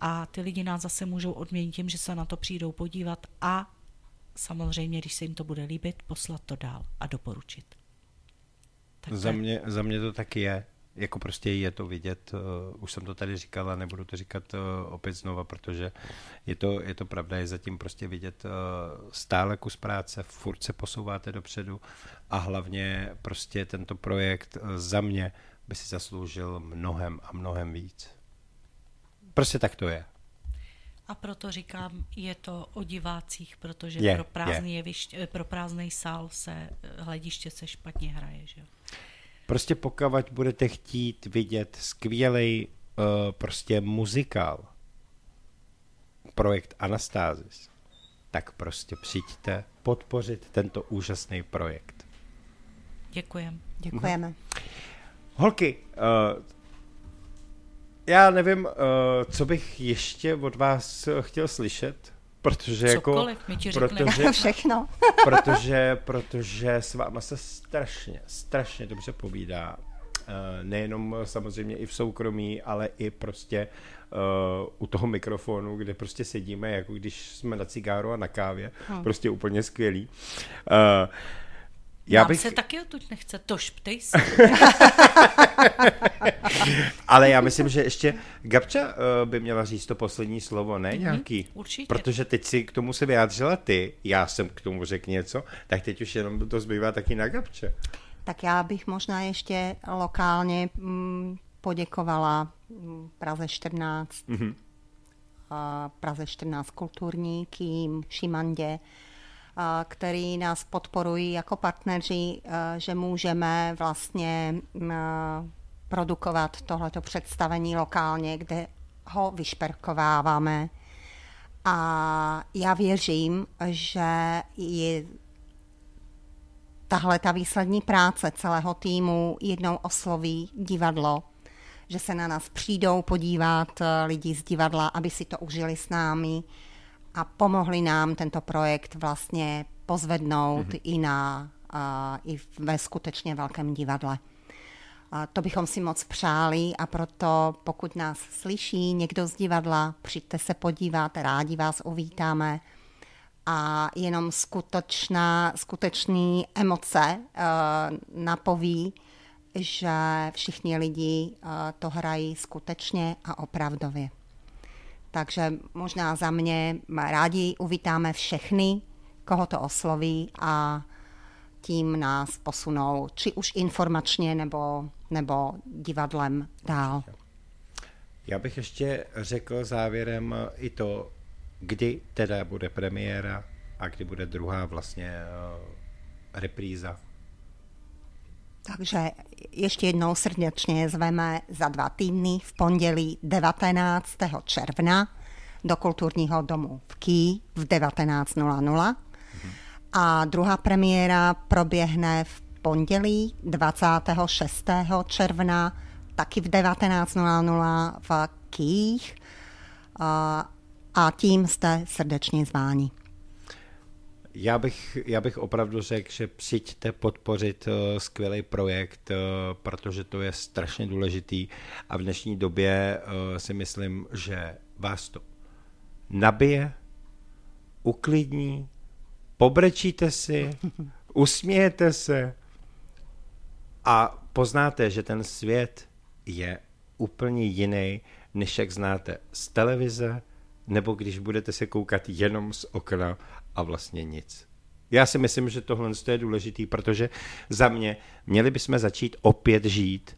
a ty lidi nás zase můžou odměnit tím, že se na to přijdou podívat a samozřejmě, když se jim to bude líbit, poslat to dál a doporučit. Tak Za mě, za mě to taky je. jako prostě je to vidět, uh, už jsem to tady říkala, nebudu to říkat uh, opět znova, protože je to, je to pravda, je zatím prostě vidět uh, stále kus práce, furt se posouváte dopředu a hlavně prostě tento projekt uh, za mě by si zasloužil mnohem a mnohem víc. Prostě tak to je. A proto říkám, je to o divácích, protože Je, pro, prázdný je. jevišť, eh, pro prázdný sál se eh, hlediště se špatně hraje. Že? jo. Prostě pokud budete chtít vidět skvělý uh, prostě muzikál, projekt Anastázis, tak prostě přijďte podpořit tento úžasný projekt. Děkujem. Děkujeme. Holky, uh, já nevím, uh, co bych ještě od vás eh, chtěl slyšet, protože jako... Cokoliv, my ti řekneme. protože, Všechno. protože, protože s váma se strašně, strašně dobře povídá. Eh, Nejenom samozřejmě i v soukromí, ale i prostě uh, u toho mikrofonu, kde prostě sedíme, jako když jsme na cigáru a na kávě. Hm. Prostě úplně skvělý. Uh, já bych... se taky odtud nechce, tož ptej se. Ale já myslím, že ještě Gabča uh, by měla říct to poslední slovo, ne nějaký? určitě. Protože teď si k tomu se vyjádřila ty, já jsem k tomu řekl něco, tak teď už jenom to zbývá taky na Gabče. Tak já bych možná ještě lokálně mm, poděkovala mm, Praze 14, Mhm. a Praze 14 kulturní, Kým, Šimandě, který nás podporují jako partneři, že můžeme vlastně produkovat tohleto představení lokálně, kde ho vyšperkováváme. A já věřím, že je tahle ta výslední práce celého týmu jednou osloví divadlo, že se na nás přijdou podívat eh, lidi z divadla, aby si to užili s námi a pomohli nám tento projekt vlastně pozvednout mm-hmm. i, na, uh, i ve skutečně velkém divadle. A to bychom si moc přáli a proto pokud nás slyší někdo z divadla, přijďte se podívat, rádi vás uvítáme a jenom skutečná, skutečný emoce uh, napoví, že všichni lidi uh, to hrají skutečně a opravdově. Takže možná za mě rádi uvítáme všechny, koho to osloví a tím nás posunou, či už informačně nebo, nebo divadlem dál. Já bych ještě řekl závěrem i to, kdy teda bude premiéra a kdy bude druhá vlastně uh, repríza. Takže ještě jednou srdečně zveme za dva týdny v pondělí 19. června do kulturního domu v Ký v 19.00 a druhá premiéra proběhne v pondělí 26. června taky v 19.00 v Kých a, tím jste srdečně zváni. Já bych, já bych opravdu řekl, že přijďte podpořit uh, skvělý projekt, uh, protože to je strašně důležitý. A v dnešní době uh, si myslím, že vás to nabije, uklidní, pobrečíte si, usmějete se a poznáte, že ten svět je úplně jiný, než jak znáte z televize, nebo když budete se koukat jenom z okna a vlastně nic. Já si myslím, že tohle je důležitý, protože za mě měli bychom začít opět žít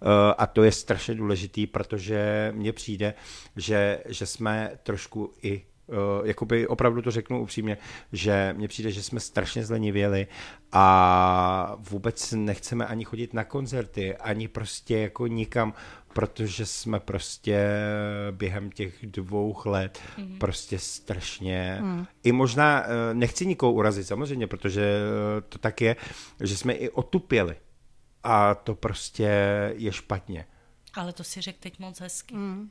uh, a to je strašně důležitý, protože mně přijde, že, že jsme trošku i Uh, jakoby opravdu to řeknu upřímně, že mně přijde, že jsme strašně zlenivěli a vůbec nechceme ani chodit na koncerty, ani prostě jako nikam, protože jsme prostě během těch dvou let mm. prostě strašně, mm. i možná, uh, nechci nikoho urazit samozřejmě, protože uh, to tak je, že jsme i otupěli a to prostě je špatně. Ale to si řekl teď moc hezky. Mm.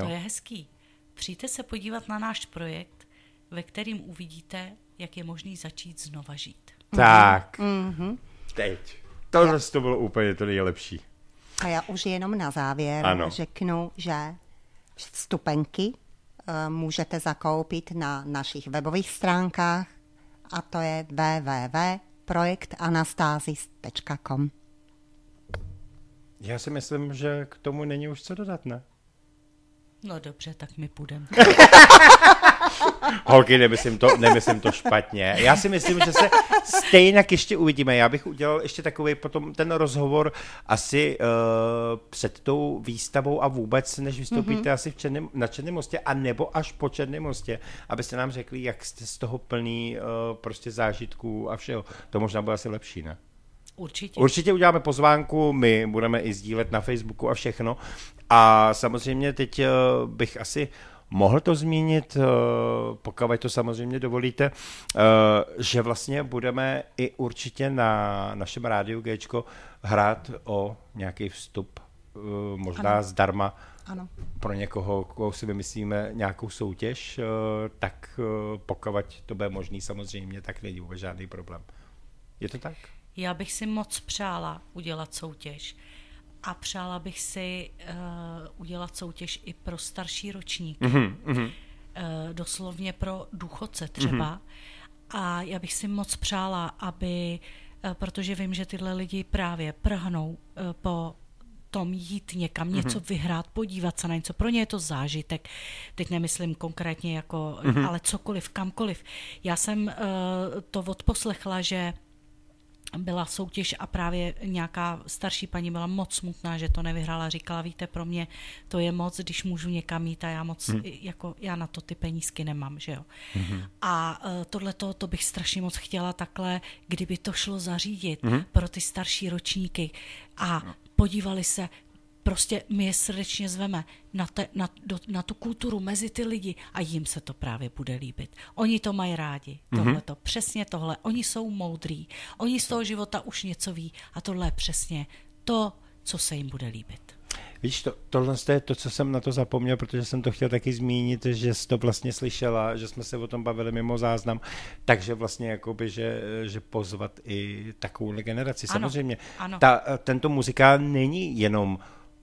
To je hezký. Přijďte se podívat na náš projekt, ve kterým uvidíte, jak je možný začít znova žít. Tak, Mm-hmm. teď. Tohle to bylo úplně to nejlepší. A já už jenom na závěr Ano. řeknu, že vstupenky eh, můžete zakoupit na našich webových stránkách a to je www.projektanastazis.com. Já si myslím, že k tomu není už co dodat, ne? No dobře, tak my půjdeme. Holky, nemyslím to, nemyslím to špatně. Já si myslím, že se stejně ještě uvidíme. Já bych udělal ještě takový potom ten rozhovor asi uh, před tou výstavou a vůbec, než vystoupíte mm-hmm. asi v Černém, na Černém mostě, a nebo až po Černém mostě, abyste nám řekli, jak jste z toho plný uh, prostě zážitků a všeho. To možná bude asi lepší, ne? Určitě. Určitě uděláme pozvánku, my budeme i sdílet na Facebooku a všechno. A samozřejmě teď eh, bych asi mohl to zmínit, eh, pokud to samozřejmě dovolíte, eh, že vlastně budeme i určitě na našem rádiu Gčko hrát o nějaký vstup, možná ano. zdarma Ano. pro někoho, koho si vymyslíme nějakou soutěž, tak pokud to bude možný samozřejmě, tak není vůbec žádný problém. Je to tak? Já bych si moc přála udělat soutěž. A přála bych si uh, udělat soutěž i pro starší ročníky. Mhm, Uh, doslovně pro důchodce třeba. A já bych si moc přála, aby, uh, protože vím, že tyhle lidi právě prahnou uh, po tom jít někam, něco vyhrát, podívat se na něco. Pro ně je to zážitek. Teď nemyslím konkrétně jako, ale cokoliv, kamkoliv. Já jsem uh, to odposlechla, že byla soutěž a právě nějaká starší paní byla moc smutná, že to nevyhrála. Říkala, víte, pro mě to je moc, když můžu někam jít a já moc, hmm. jako já na to ty penízky nemám, že jo. Hmm. A uh, tohle to bych strašně moc chtěla takhle, kdyby to šlo zařídit hmm. pro ty starší ročníky a podívali se, prostě my je srdečně zveme na, te, na, do, na tu kulturu mezi ty lidi a jim se to právě bude líbit. Oni to mají rádi, tohle to, přesně tohle. Oni jsou moudrý, oni z toho života už něco ví a tohle je přesně to, co se jim bude líbit. Víš, to, tohle je to, co jsem na to zapomněl, protože jsem to chtěl taky zmínit, že jsi to vlastně slyšela, že jsme se o tom bavili mimo záznam, takže vlastně jakoby, že, že pozvat i takovou generaci. Ano, Samozřejmě, ano. Ta, tento muzikál není jenom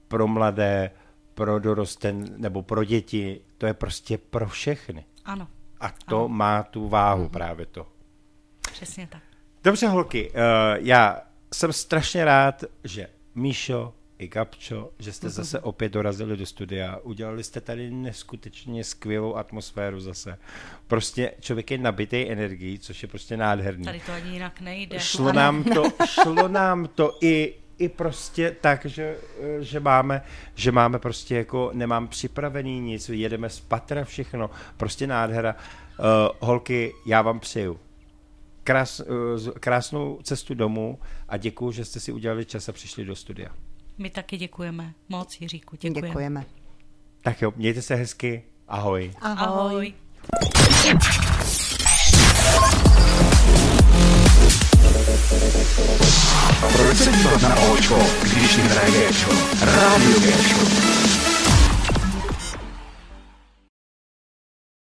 pro mladé, pro dorosten nebo pro děti, to je prostě pro všechny. Ano, A to Ano. má tu váhu právě to. přesně tak. Dobře, holky, uh, já jsem strašně rád, že Míšo i Gabčo, že jste zase opět dorazili do studia. Udělali jste tady neskutečně skvělou atmosféru zase. Prostě člověk je nabitý energií, což je prostě nádherný. Tady to ani jinak nejde. Šlo nám to, šlo nám to i, i prostě tak, že, eh, že máme, že máme prostě jako, nemám připravený nic, jedeme z patra všechno, prostě nádhera. Uh, holky, já vám přeju krás, uh, krásnou cestu domů a děkuji, že jste si udělali čas a přišli do studia. My taky děkujeme. Moc, Jiříku, děkujeme. Děkujeme. Tak jo, mějte se hezky, ahoj. Ahoj. Proč se dívat na Očko, když jim hraje Géčko? Rádio Géčko.